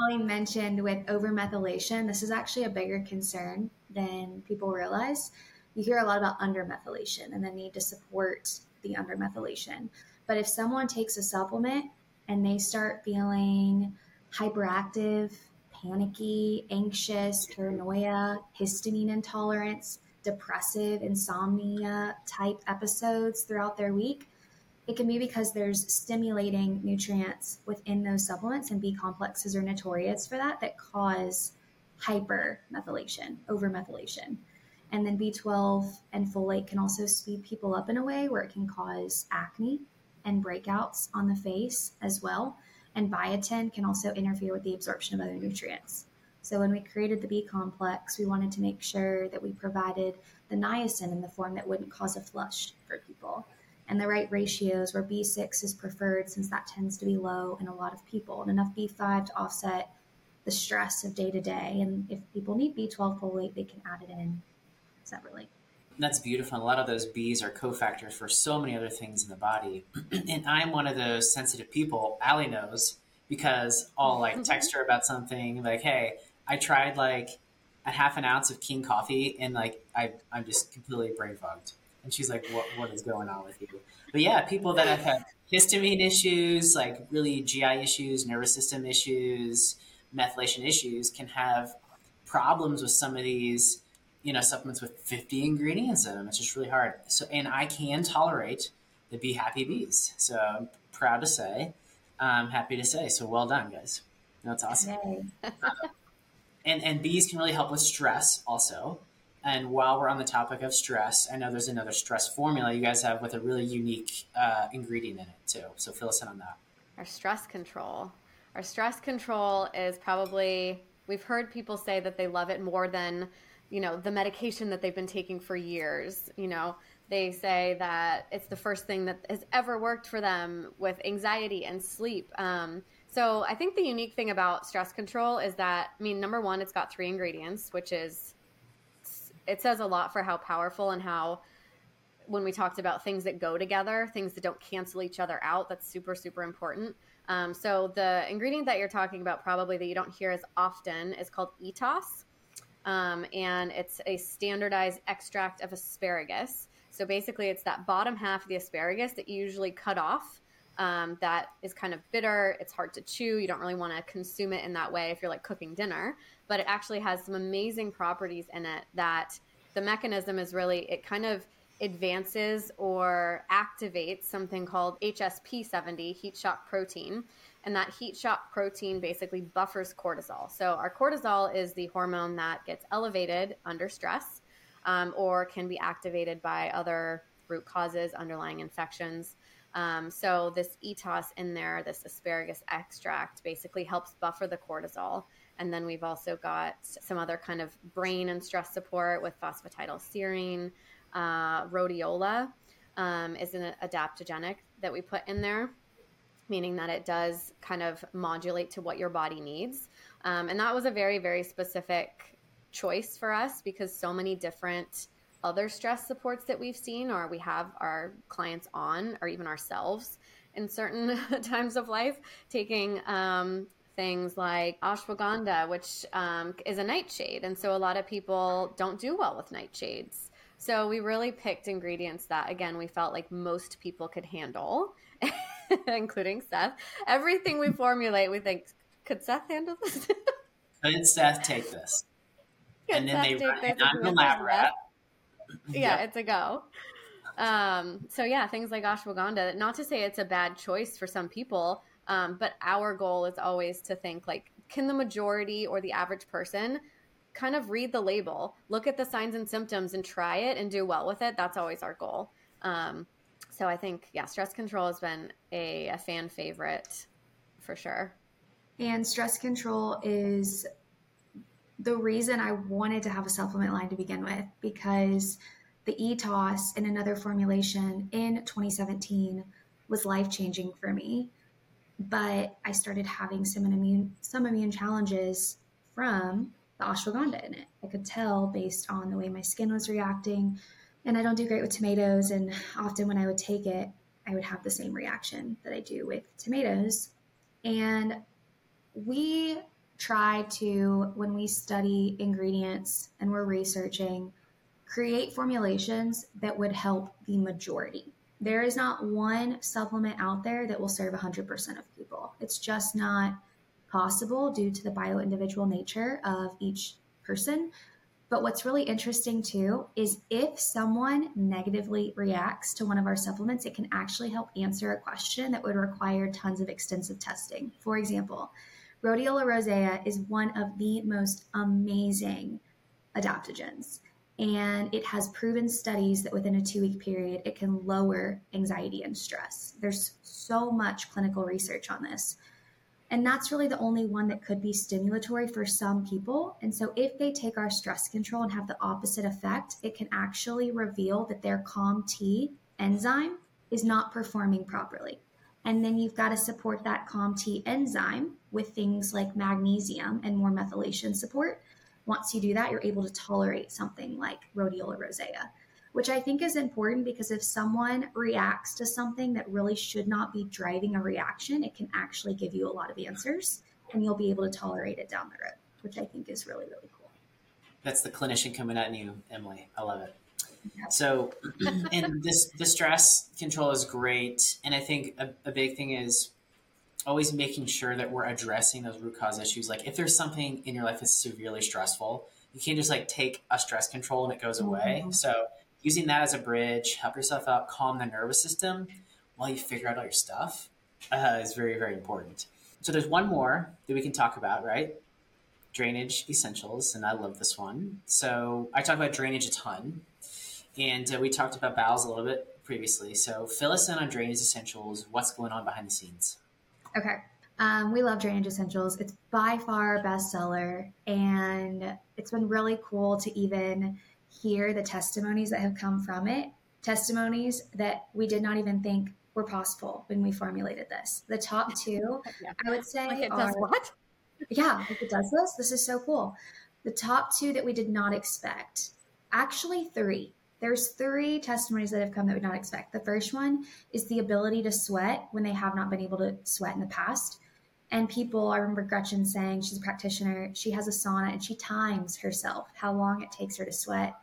Allie mentioned with overmethylation, this is actually a bigger concern than people realize. You hear a lot about undermethylation and the need to support the undermethylation. But if someone takes a supplement and they start feeling hyperactive, panicky, anxious, paranoia, histamine intolerance, depressive, insomnia type episodes throughout their week, it can be because there's stimulating nutrients within those supplements, and B complexes are notorious for that, that cause hypermethylation, overmethylation. And then B12 and folate can also speed people up in a way where it can cause acne and breakouts on the face as well. And biotin can also interfere with the absorption of other nutrients. So when we created the B complex, we wanted to make sure that we provided the niacin in the form that wouldn't cause a flush for people and the right ratios where B6 is preferred since that tends to be low in a lot of people, and enough B5 to offset the stress of day to day. And if people need B12 folate, they can add it in separately. That's beautiful. a lot of those Bs are cofactors for so many other things in the body. and I'm one of those sensitive people, Allie knows, because I'll like mm-hmm. text her about something like, hey, I tried like a half an ounce of Kion coffee and like I, I'm just completely brain fogged and she's like, "What what is going on with you?" But yeah, people that have had histamine issues, like really GI issues, nervous system issues, methylation issues, can have problems with some of these, you know, supplements with 50 ingredients in them. It's just really hard. So, and I can tolerate the Be Happy Bees. So I'm proud to say, I'm happy to say. So well done, guys. That's awesome. and and bees can really help with stress also. And while we're on the topic of stress, I know there's another stress formula you guys have with a really unique uh, ingredient in it too. So fill us in on that. Our stress control. Our stress control is probably we've heard people say that they love it more than you know the medication that they've been taking for years. You know they say that it's the first thing that has ever worked for them with anxiety and sleep. Um, so I think the unique thing about stress control is that, I mean, number one, it's got three ingredients, which is, it says a lot for how powerful and how, when we talked about things that go together, things that don't cancel each other out, that's super, super important. Um, so the ingredient that you're talking about, probably that you don't hear as often, is called ETAS. Um, and it's a standardized extract of asparagus. So basically, it's that bottom half of the asparagus that you usually cut off. Um, that is kind of bitter. It's hard to chew. You don't really want to consume it in that way if you're like cooking dinner. But it actually has some amazing properties in it that the mechanism is really, it kind of advances or activates something called HSP70, heat shock protein. And that heat shock protein basically buffers cortisol. So, our cortisol is the hormone that gets elevated under stress um, or can be activated by other root causes, underlying infections. Um, so this ETAS in there, this asparagus extract, basically helps buffer the cortisol. And then we've also got some other kind of brain and stress support with phosphatidylserine. Uh, rhodiola um, is an adaptogenic that we put in there, meaning that it does kind of modulate to what your body needs. Um, and that was a very, very specific choice for us because so many different other stress supports that we've seen or we have our clients on or even ourselves in certain times of life. Taking um, things like ashwagandha which um, is a nightshade. And so a lot of people don't do well with nightshades. So we really picked ingredients that again we felt like most people could handle including seth everything we formulate we think could seth handle this could seth take this and then they run it on the lab rat. Yeah, it's a go. Um, so yeah, things like ashwagandha. Not to say it's a bad choice for some people, um, but our goal is always to think like, can the majority or the average person kind of read the label, look at the signs and symptoms, and try it and do well with it? That's always our goal. Um, so I think yeah, stress control has been a, a fan favorite for sure. And stress control is the reason I wanted to have a supplement line to begin with because the ETAS in another formulation in 2017 was life changing for me. But I started having some immune some immune challenges from the ashwagandha in it. I could tell based on the way my skin was reacting. And I don't do great with tomatoes. And often when I would take it, I would have the same reaction that I do with tomatoes. And we try to, when we study ingredients and we're researching, create formulations that would help the majority. There is not one supplement out there that will serve 100% of people. It's just not possible due to the bio individual nature of each person. But what's really interesting too is if someone negatively reacts to one of our supplements, it can actually help answer a question that would require tons of extensive testing. For example, Rhodiola rosea is one of the most amazing adaptogens. And it has proven studies that within a two week period, it can lower anxiety and stress. There's so much clinical research on this. And that's really the only one that could be stimulatory for some people. And so, if they take our stress control and have the opposite effect, it can actually reveal that their COMT enzyme is not performing properly. And then you've got to support that COMT enzyme with things like magnesium and more methylation support. Once you do that, you're able to tolerate something like rhodiola rosea, which I think is important because if someone reacts to something that really should not be driving a reaction, it can actually give you a lot of answers and you'll be able to tolerate it down the road, which I think is really, really cool. That's the clinician coming at you, Emily. I love it. So, and this the stress control is great, and I think a, a big thing is always making sure that we're addressing those root cause issues. Like if there's something in your life that's severely stressful, you can't just like take a stress control and it goes away. Mm-hmm. So using that as a bridge, help yourself out, calm the nervous system while you figure out all your stuff uh, is very, very important. So there's one more that we can talk about, right? Drainage Essentials, and I love this one. So I talk about drainage a ton, and uh, we talked about bowels a little bit previously. So fill us in on Drainage Essentials. What's going on behind the scenes? Okay. Um, we love Drainage Essentials. It's by far our bestseller, and it's been really cool to even hear the testimonies that have come from it. Testimonies that we did not even think were possible when we formulated this. The top two, yeah. I would say, like it are, what? Yeah, like it does this. This is so cool. The top two that we did not expect, actually three. There's three testimonies that have come that we did not expect. The first one is the ability to sweat when they have not been able to sweat in the past. And people, I remember Gretchen saying she's a practitioner, she has a sauna and she times herself how long it takes her to sweat.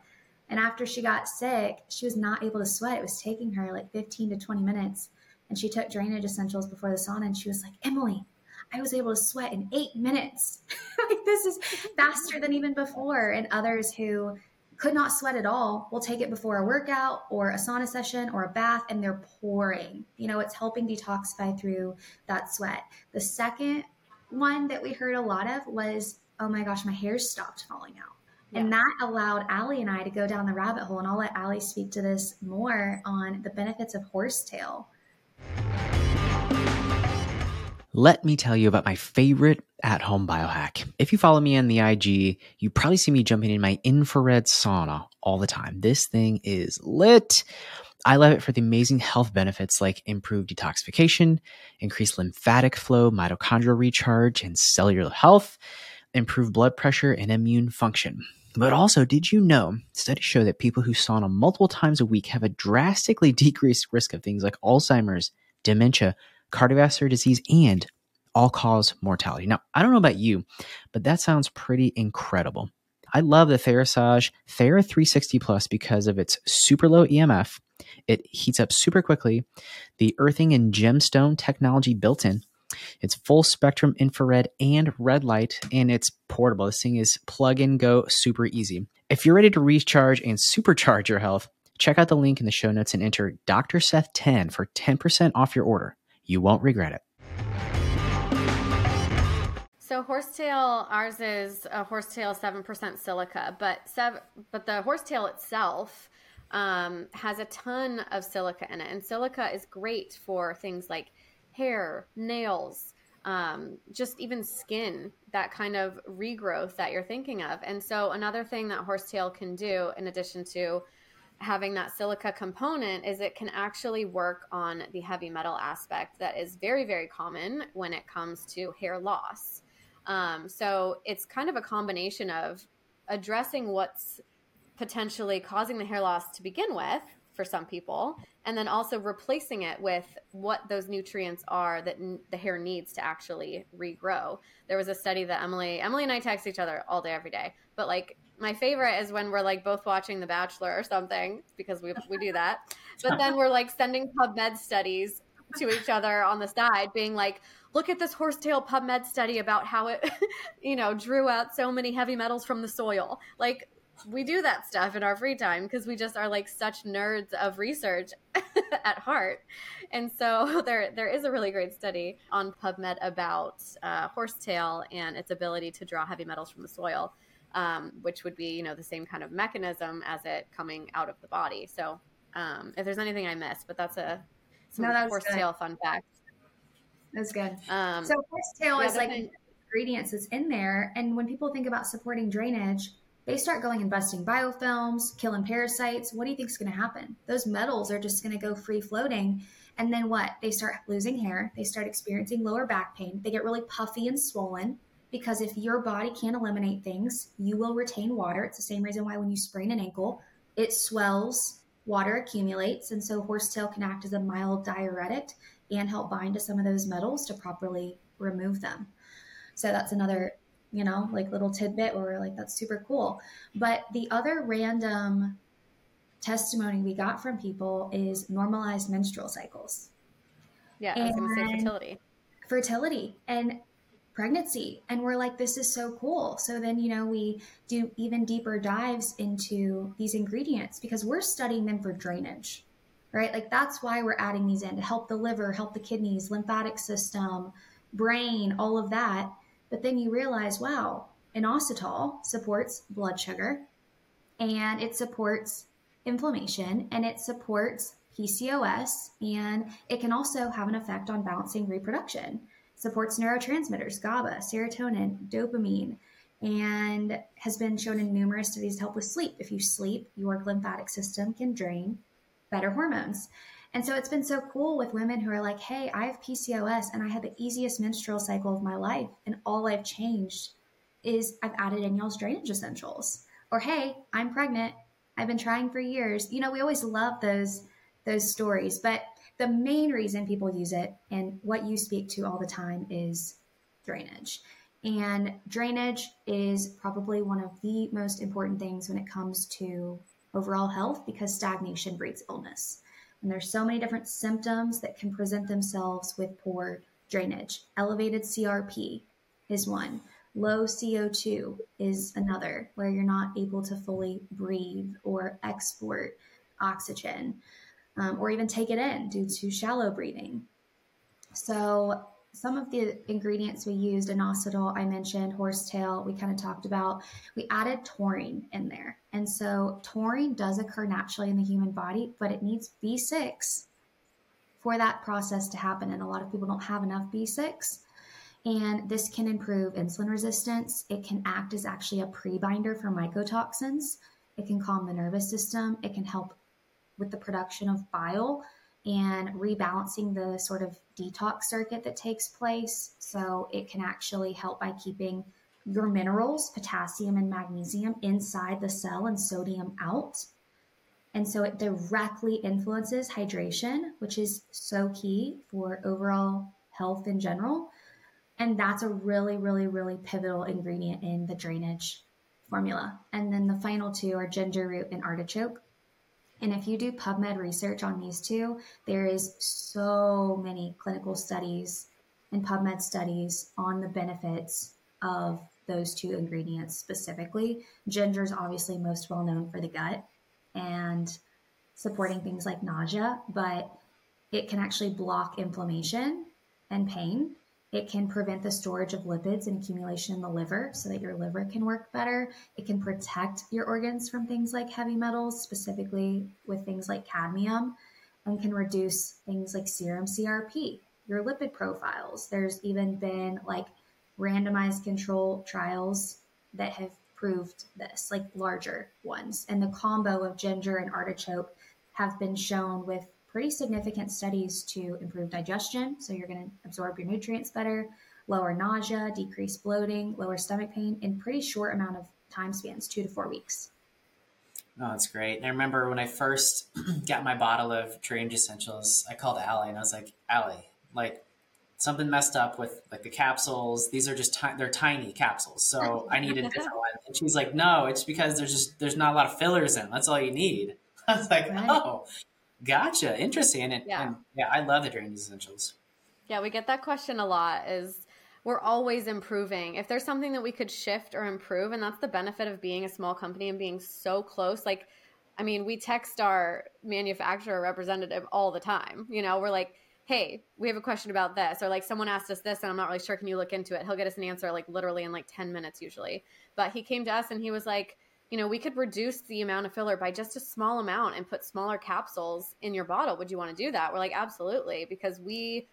And after she got sick, she was not able to sweat. It was taking her like 15 to 20 minutes. And she took drainage essentials before the sauna and she was like, Emily, I was able to sweat in eight minutes. like, this is faster than even before. And others who could not sweat at all will take it before a workout or a sauna session or a bath and they're pouring. You know, it's helping detoxify through that sweat. The second one that we heard a lot of was, oh my gosh, my hair stopped falling out. Yeah. And that allowed Allie and I to go down the rabbit hole. And I'll let Allie speak to this more on the benefits of horsetail let me tell you about my favorite at home biohack. If you follow me on the IG, you probably see me jumping in my infrared sauna all the time. This thing is lit. I love it for the amazing health benefits like improved detoxification, increased lymphatic flow, mitochondrial recharge, and cellular health, improved blood pressure, and immune function. But also, did you know studies show that people who sauna multiple times a week have a drastically decreased risk of things like Alzheimer's, dementia, cardiovascular disease, and all cause mortality. Now, I don't know about you, but that sounds pretty incredible. I love the Therasage Thera 360 Plus because of its super low EMF. It heats up super quickly, the earthing and gemstone technology built in. It's full spectrum infrared and red light, and it's portable. This thing is plug and go super easy. If you're ready to recharge and supercharge your health, check out the link in the show notes and enter Dr. Seth 10 for 10% off your order. You won't regret it. So horsetail, ours is a horsetail seven percent silica, but seven, but the horsetail itself um, has a ton of silica in it, and silica is great for things like hair, nails, um, just even skin, that kind of regrowth that you're thinking of. And so another thing that horsetail can do, in addition to having that silica component is it can actually work on the heavy metal aspect that is very very common when it comes to hair loss um, so it's kind of a combination of addressing what's potentially causing the hair loss to begin with for some people and then also replacing it with what those nutrients are that n- the hair needs to actually regrow there was a study that emily emily and i text each other all day every day but like my favorite is when we're like both watching The Bachelor or something because we we do that. But then we're like sending PubMed studies to each other on the side, being like, "Look at this horsetail PubMed study about how it, you know, drew out so many heavy metals from the soil." Like we do that stuff in our free time because we just are like such nerds of research at heart. And so there there is a really great study on PubMed about uh, horsetail and its ability to draw heavy metals from the soil um, which would be you know the same kind of mechanism as it coming out of the body. So um, if there's anything I missed, but that's a some no, horsetail fun fact. That's good. Um, so horsetail yeah, is like ingredients that's in there, and when people think about supporting drainage, they start going and busting biofilms, killing parasites. What do you think is going to happen? Those metals are just going to go free floating. And then what? They start losing hair. They start experiencing lower back pain. They get really puffy and swollen because if your body can't eliminate things, you will retain water. It's the same reason why when you sprain an ankle, it swells, water accumulates, and so horsetail can act as a mild diuretic and help bind to some of those metals to properly remove them. So that's another, you know, like little tidbit where we're like, that's super cool. But the other random testimony we got from people is normalized menstrual cycles. Yeah, I was going to say fertility. Fertility. And pregnancy and we're like this is so cool so then you know we do even deeper dives into these ingredients because we're studying them for drainage right like that's why we're adding these in to help the liver help the kidneys lymphatic system brain all of that but then you realize wow inositol supports blood sugar and it supports inflammation and it supports PCOS and it can also have an effect on balancing reproduction. Supports neurotransmitters, GABA, serotonin, dopamine, and has been shown in numerous studies to help with sleep. If you sleep, your lymphatic system can drain better hormones. And so it's been so cool with women who are like, hey, I have PCOS and I had the easiest menstrual cycle of my life. And all I've changed is I've added in y'all's drainage essentials. Or hey, I'm pregnant. I've been trying for years. You know, we always love those those stories, but the main reason people use it and what you speak to all the time is drainage. And drainage is probably one of the most important things when it comes to overall health because stagnation breeds illness. And there's so many different symptoms that can present themselves with poor drainage. Elevated CRP is one. Low CO2 is another, where you're not able to fully breathe or export oxygen um, or even take it in due to shallow breathing. So, some of the ingredients we used, inositol, I mentioned, horsetail, we kind of talked about. We added taurine in there. And so taurine does occur naturally in the human body, but it needs B6 for that process to happen. And a lot of people don't have enough B6. And this can improve insulin resistance. It can act as actually a prebinder for mycotoxins. It can calm the nervous system. It can help with the production of bile and rebalancing the sort of detox circuit that takes place. So it can actually help by keeping your minerals, potassium and magnesium, inside the cell and sodium out. And so it directly influences hydration, which is so key for overall health in general. And that's a really, really, really pivotal ingredient in the drainage formula. And then the final two are ginger root and artichoke. And if you do PubMed research on these two, there is so many clinical studies and PubMed studies on the benefits of those two ingredients specifically. Ginger is obviously most well known for the gut and supporting things like nausea, but it can actually block inflammation and pain. It can prevent the storage of lipids and accumulation in the liver so that your liver can work better. It can protect your organs from things like heavy metals, specifically with things like cadmium, and can reduce things like serum CRP, your lipid profiles. There's even been like randomized control trials that have proved this, like larger ones. And the combo of ginger and artichoke have been shown with pretty significant studies to improve digestion. So you're going to absorb your nutrients better, lower nausea, decrease bloating, lower stomach pain in pretty short amount of time spans, two to four weeks. Oh, that's great. And I remember when I first got my bottle of Drainage Essentials, I called Allie and I was like, Allie, like something messed up with like the capsules. These are just they're tiny capsules, so I need a different one. And she's like, No, it's because there's just there's not a lot of fillers in. That's all you need. I was like, right. Oh, Gotcha. Interesting. And yeah. and yeah, I love the drainage essentials. Yeah, we get that question a lot is we're always improving. If there's something that we could shift or improve, and that's the benefit of being a small company and being so close. Like, I mean, we text our manufacturer representative all the time. You know, we're like, hey, we have a question about this, or like someone asked us this and I'm not really sure. Can you look into it? He'll get us an answer like literally in like 10 minutes usually. But he came to us and he was like, you know, we could reduce the amount of filler by just a small amount and put smaller capsules in your bottle. Would you want to do that? We're like, absolutely, because we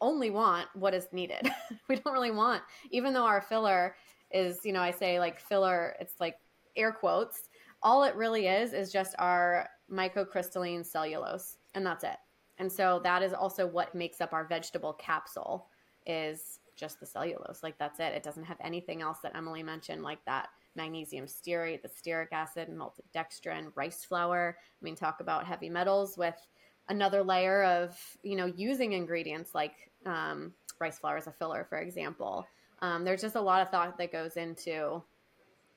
only want what is needed. we don't really want, even though our filler is, you know, I say like filler, it's like air quotes. All it really is is just our microcrystalline cellulose, and that's it. And so that is also what makes up our vegetable capsule is just the cellulose. Like that's it. It doesn't have anything else that Emily mentioned like that magnesium stearate, the stearic acid, maltodextrin, rice flour. I mean, talk about heavy metals with another layer of, you know, using ingredients like um, rice flour as a filler, for example. Um, there's just a lot of thought that goes into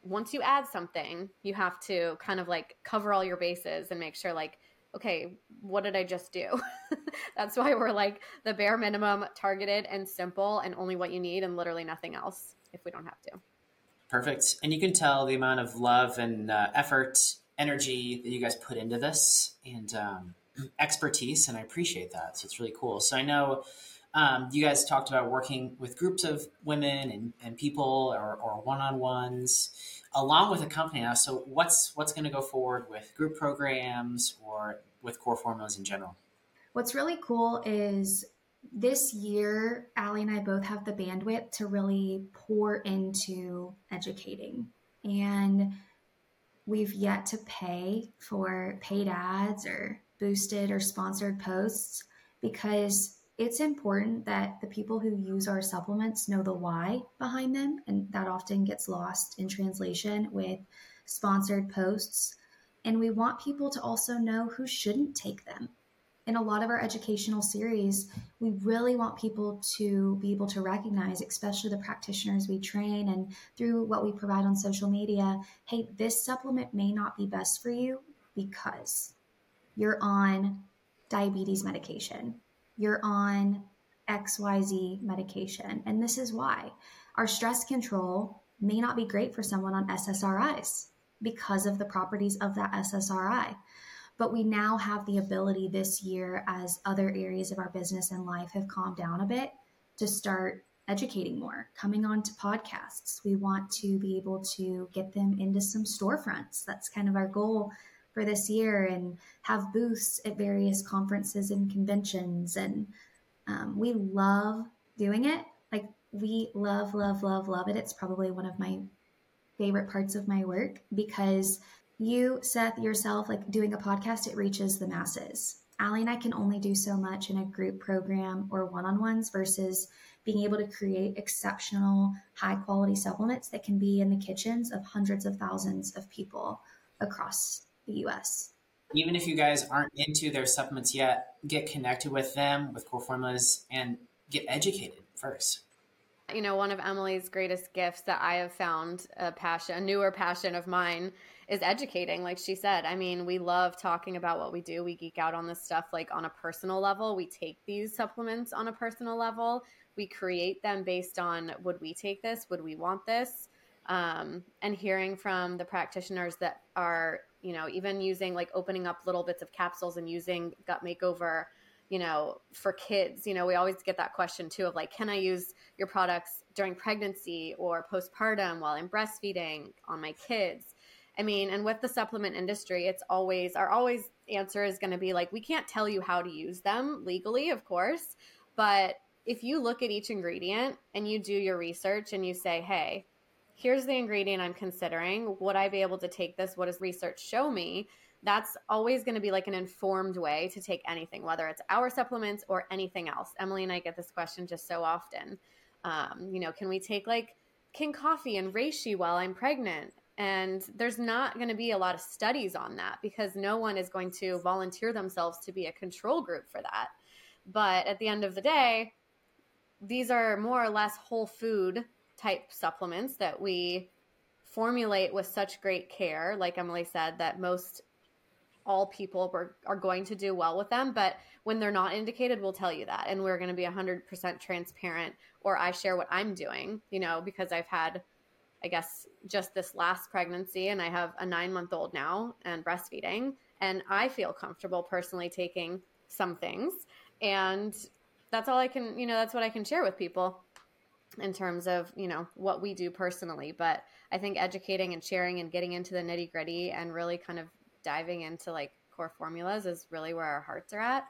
once you add something, you have to kind of like cover all your bases and make sure, like, okay, what did I just do? That's why we're like the bare minimum, targeted and simple, and only what you need, and literally nothing else if we don't have to. Perfect. And you can tell the amount of love and uh, effort, energy that you guys put into this and um, expertise. And I appreciate that. So it's really cool. So I know Um, you guys talked about working with groups of women and, and people or, or one-on-ones along with a company now. So what's what's going to go forward with group programs or with core formulas in general? What's really cool is this year, Allie and I both have the bandwidth to really pour into educating. And we've yet to pay for paid ads or boosted or sponsored posts because it's important that the people who use our supplements know the why behind them. And that often gets lost in translation with sponsored posts. And we want people to also know who shouldn't take them in a lot of our educational series, we really want people to be able to recognize, especially the practitioners we train and through what we provide on social media hey, this supplement may not be best for you because you're on diabetes medication, you're on XYZ medication. And this is why our stress control may not be great for someone on SSRIs because of the properties of that SSRI. But we now have the ability this year, as other areas of our business and life have calmed down a bit, to start educating more, coming on to podcasts. We want to be able to get them into some storefronts. That's kind of our goal for this year and have booths at various conferences and conventions. And um, we love doing it. Like, we love, love, love, love it. It's probably one of my favorite parts of my work because you, Seth, yourself, like doing a podcast, it reaches the masses. Allie and I can only do so much in a group program or one on ones versus being able to create exceptional, high quality supplements that can be in the kitchens of hundreds of thousands of people across the US. Even if you guys aren't into their supplements yet, get connected with them with core formulas and get educated first. You know, one of Emily's greatest gifts that I have found a passion, a newer passion of mine is educating like she said. I mean we love talking about what we do. We geek out on this stuff like on a personal level. We take these supplements on a personal level. We create them based on would we take this? Would we want this? Um, and hearing from the practitioners that are you know even using like opening up little bits of capsules and using gut makeover you know for kids you know we always get that question too of like can i use your products during pregnancy or postpartum while i'm breastfeeding on my kids I mean, and with the supplement industry, it's always our always answer is going to be like we can't tell you how to use them legally, of course, but if you look at each ingredient and you do your research and you say, "Hey, here's the ingredient I'm considering. Would I be able to take this? What does research show me?" That's always going to be like an informed way to take anything, whether it's our supplements or anything else. Emily and I get this question just so often. Um, you know, can we take like Kion Coffee and reishi while I'm pregnant? And there's not going to be a lot of studies on that because no one is going to volunteer themselves to be a control group for that. But at the end of the day, these are more or less whole food type supplements that we formulate with such great care, like Emily said, that most all people are, are going to do well with them. But when they're not indicated, we'll tell you that. And we're going to be 100% transparent, or I share what I'm doing, you know, because I've had I guess just this last pregnancy, and I have a nine month old now and breastfeeding. And I feel comfortable personally taking some things. And that's all I can, you know, that's what I can share with people in terms of, you know, what we do personally. But I think educating and sharing and getting into the nitty gritty and really kind of diving into like core formulas is really where our hearts are at.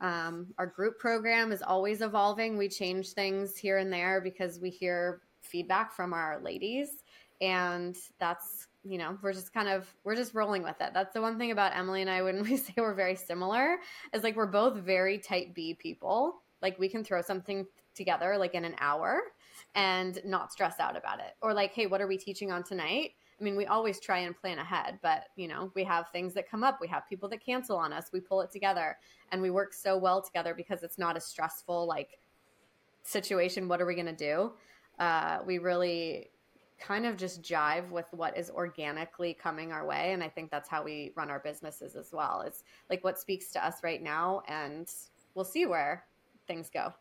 Um, our group program is always evolving. We change things here and there because we hear feedback from our ladies and that's you know we're just kind of we're just rolling with it. That's the one thing about emily and i when we say we're very similar is like we're both very type b people. Like we can throw something together like in an hour and not stress out about it. Or like hey what are we teaching on tonight? I mean we always try and plan ahead but you know we have things that come up. We have people that cancel on us. We pull it together and we work so well together because it's not a stressful like situation. What are we going to do uh, we really kind of just jive with what is organically coming our way and i think that's how we run our businesses as well it's like what speaks to us right now and we'll see where things go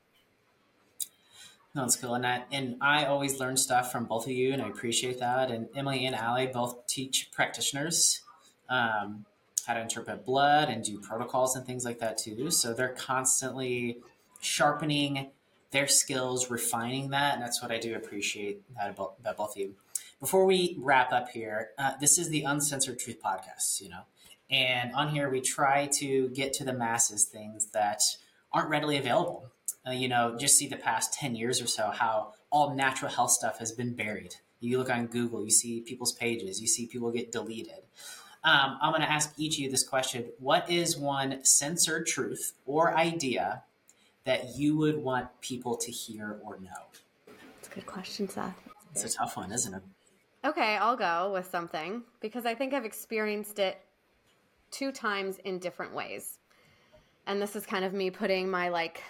that's cool. And I, and I always learn stuff from both of you, and I appreciate that. And Emily and Allie both teach practitioners um, how to interpret blood and do protocols and things like that too. So they're constantly sharpening their skills, refining that. And that's what I do appreciate that about, about both of you. Before we wrap up here, uh, this is the Uncensored Truth Podcast, you know, and on here we try to get to the masses things that aren't readily available. Uh, you know, just see the past 10 years or so how all natural health stuff has been buried. You look on Google, you see people's pages, you see people get deleted. Um, I'm going to ask each of you this question What is one censored truth or idea that you would want people to hear or know? It's a good question, Seth. It's a tough one, isn't it? Okay, I'll go with something because I think I've experienced it two times in different ways. And this is kind of me putting my like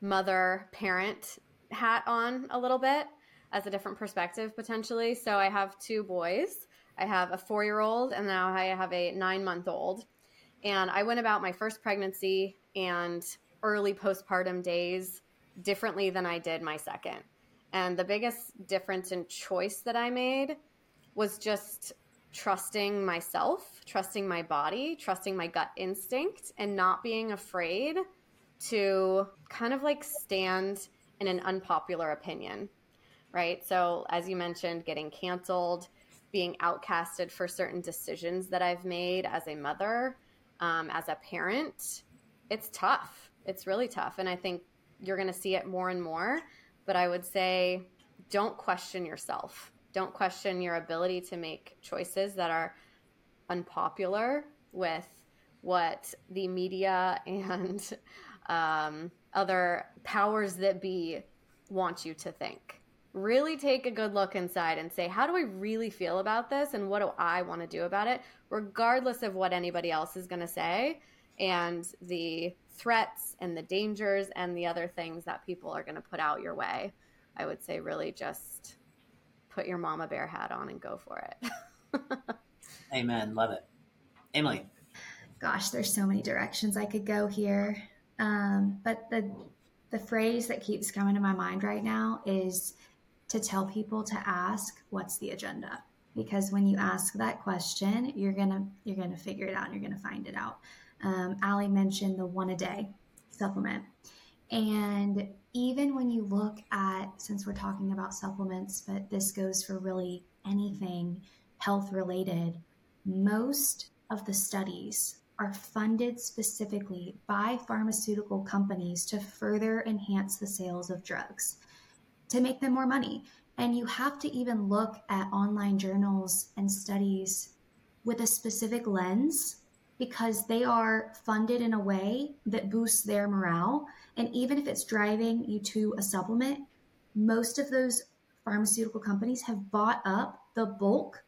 mother parent hat on a little bit as a different perspective potentially. So I have two boys. I have a four year old and now I have a nine month old. And I went about my first pregnancy and early postpartum days differently than I did my second. And the biggest difference in choice that I made was just trusting myself, trusting my body, trusting my gut instinct, and not being afraid to kind of like stand in an unpopular opinion, right? So, as you mentioned, getting canceled, being outcasted for certain decisions that I've made as a mother, um, as a parent, it's tough. It's really tough. And I think you're going to see it more and more. But I would say don't question yourself. Don't question your ability to make choices that are unpopular with what the media and um, other powers that be want you to think. Really take a good look inside and say, how do I really feel about this? And what do I want to do about it? Regardless of what anybody else is going to say and the threats and the dangers and the other things that people are going to put out your way. I would say, really just put your mama bear hat on and go for it. Amen. Love it. Emily. Gosh, there's so many directions I could go here. Um, but the the phrase that keeps coming to my mind right now is to tell people to ask what's the agenda because when you ask that question you're gonna you're gonna figure it out and you're gonna find it out um, Allie mentioned the one a day supplement and even when you look at since we're talking about supplements but this goes for really anything health related most of the studies are funded specifically by pharmaceutical companies to further enhance the sales of drugs, to make them more money. And you have to even look at online journals and studies with a specific lens because they are funded in a way that boosts their morale. And even if it's driving you to a supplement, most of those pharmaceutical companies have bought up the bulk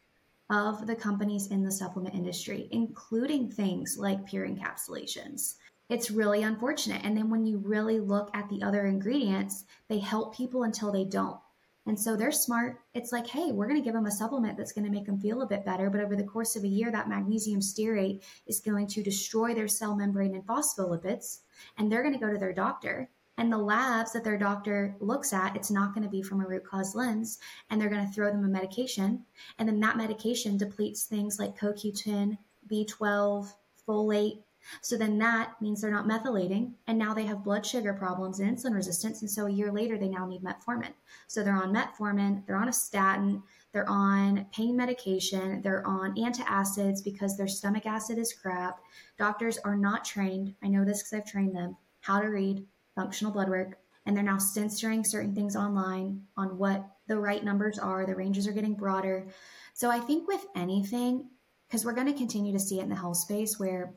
of the companies in the supplement industry, including things like pure encapsulations. It's really unfortunate. And then when you really look at the other ingredients, they help people until they don't. And so they're smart. It's like, hey, we're going to give them a supplement that's going to make them feel a bit better. But over the course of a year, that magnesium stearate is going to destroy their cell membrane and phospholipids. And they're going to go to their doctor and the labs that their doctor looks at, it's not going to be from a root cause lens. And they're going to throw them a medication. And then that medication depletes things like CoQ10, B12, folate. So then that means they're not methylating. And now they have blood sugar problems and insulin resistance. And so a year later, they now need metformin. So they're on metformin, they're on a statin, they're on pain medication, they're on antacids because their stomach acid is crap. Doctors are not trained. I know this because I've trained them how to read functional blood work, and they're now censoring certain things online on what the right numbers are. The ranges are getting broader. So I think with anything, because we're going to continue to see it in the health space where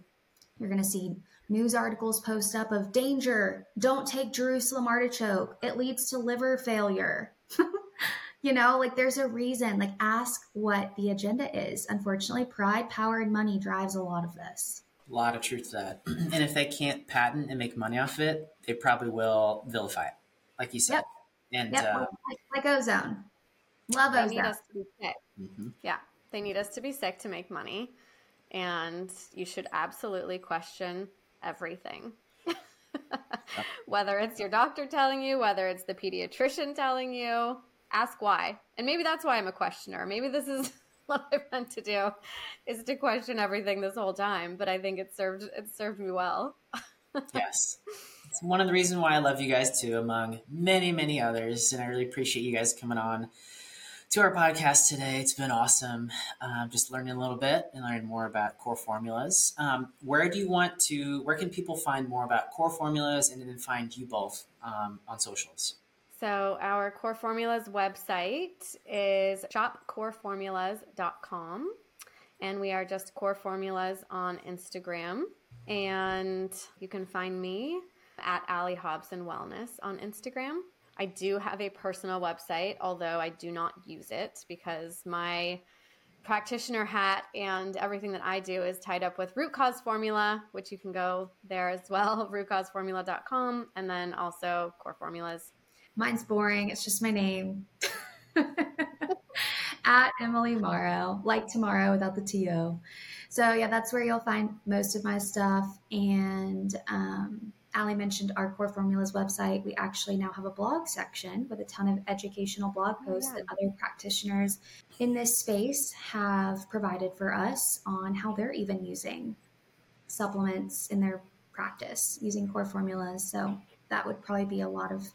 you're going to see news articles post up of danger, don't take Jerusalem artichoke, it leads to liver failure. you know, like there's a reason, like ask what the agenda is. Unfortunately, pride, power, and money drives a lot of this. A lot of truth to that. and if they can't patent and make money off it, they probably will vilify it, like you said. Yep. And yep. Uh, like, like, ozone. Love they ozone. Need us to be sick. Mm-hmm. Yeah, they need us to be sick to make money, and you should absolutely question everything. whether it's your doctor telling you, whether it's the pediatrician telling you, ask why. And maybe that's why I'm a questioner. Maybe this is what I meant to do is to question everything this whole time, but I think it served it served me well. yes. It's one of the reasons why I love you guys too, among many, many others. And I really appreciate you guys coming on to our podcast today. It's been awesome. Um, just learning a little bit and learning more about core formulas. Um, where do you want to, where can people find more about core formulas and then find you both um, on socials? So, our Core Formulas website is shopcoreformulas.com. And we are just Core Formulas on Instagram. And you can find me at Allie Hobson Wellness on Instagram. I do have a personal website, although I do not use it because my practitioner hat and everything that I do is tied up with Root Cause Formula, which you can go there as well, rootcauseformula.com, and then also Core Formulas. Mine's boring. It's just my name. at Emily Morrow, like tomorrow without the TO. So, yeah, that's where you'll find most of my stuff. And um, Allie mentioned our Core Formulas website. We actually now have a blog section with a ton of educational blog oh, posts oh, yeah. that other practitioners in this space have provided for us on how they're even using supplements in their practice using core formulas. So that would probably be a lot of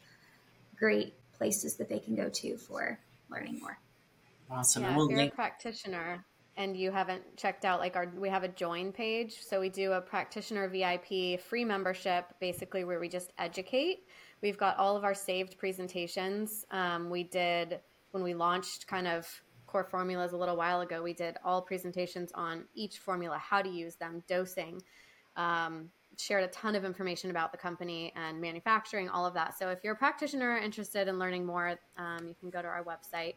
great places that they can go to for learning more. Awesome. Yeah, we'll if you're link- a practitioner and you haven't checked out like our we have a join page. So we do a practitioner vip free membership basically where we just educate. We've got all of our saved presentations. Um, we did when we launched kind of core formulas a little while ago we did all presentations on each formula how to use them dosing um, shared a ton of information about the company and manufacturing all of that. So if you're a practitioner interested in learning more um, you can go to our website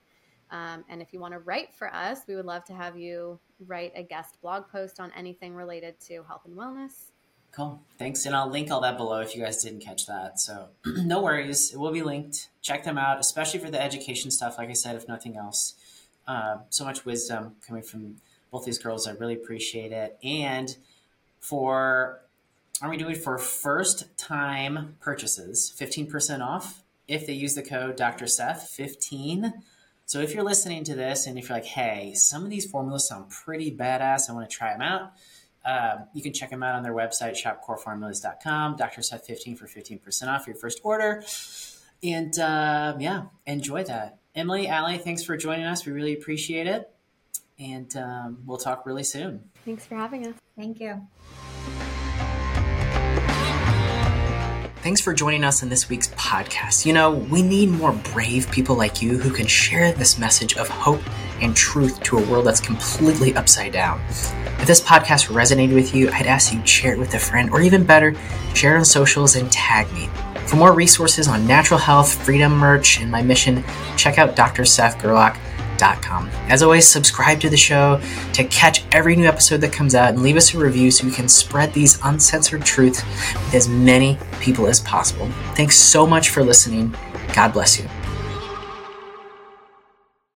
um, and if you want to write for us, we would love to have you write a guest blog post on anything related to health and wellness. Cool. Thanks. And I'll link all that below if you guys didn't catch that. So no worries. It will be linked. Check them out, especially for the education stuff. Like I said, if nothing else, uh, so much wisdom coming from both these girls. I really appreciate it. And for, are we doing for first time purchases, 15% off if they use the code Dr. Seth 15 so if you're listening to this and if you're like, hey, some of these formulas sound pretty badass, I want to try them out, um, you can check them out on their website, shopcoreformulas.com, Dr. Seth 15 for 15% off your first order. And uh, yeah, enjoy that. Emily, Allie, thanks for joining us. We really appreciate it. And um, we'll talk really soon. Thanks for having us. Thank you. Thanks for joining us in this week's podcast. You know, we need more brave people like you who can share this message of hope and truth to a world that's completely upside down. If this podcast resonated with you, I'd ask you to share it with a friend, or even better, share it on socials and tag me. For more resources on natural health, freedom merch, and my mission, check out Dr. Seth Gerlach as always, subscribe to the show to catch every new episode that comes out and leave us a review so we can spread these uncensored truths with as many people as possible. Thanks so much for listening. God bless you.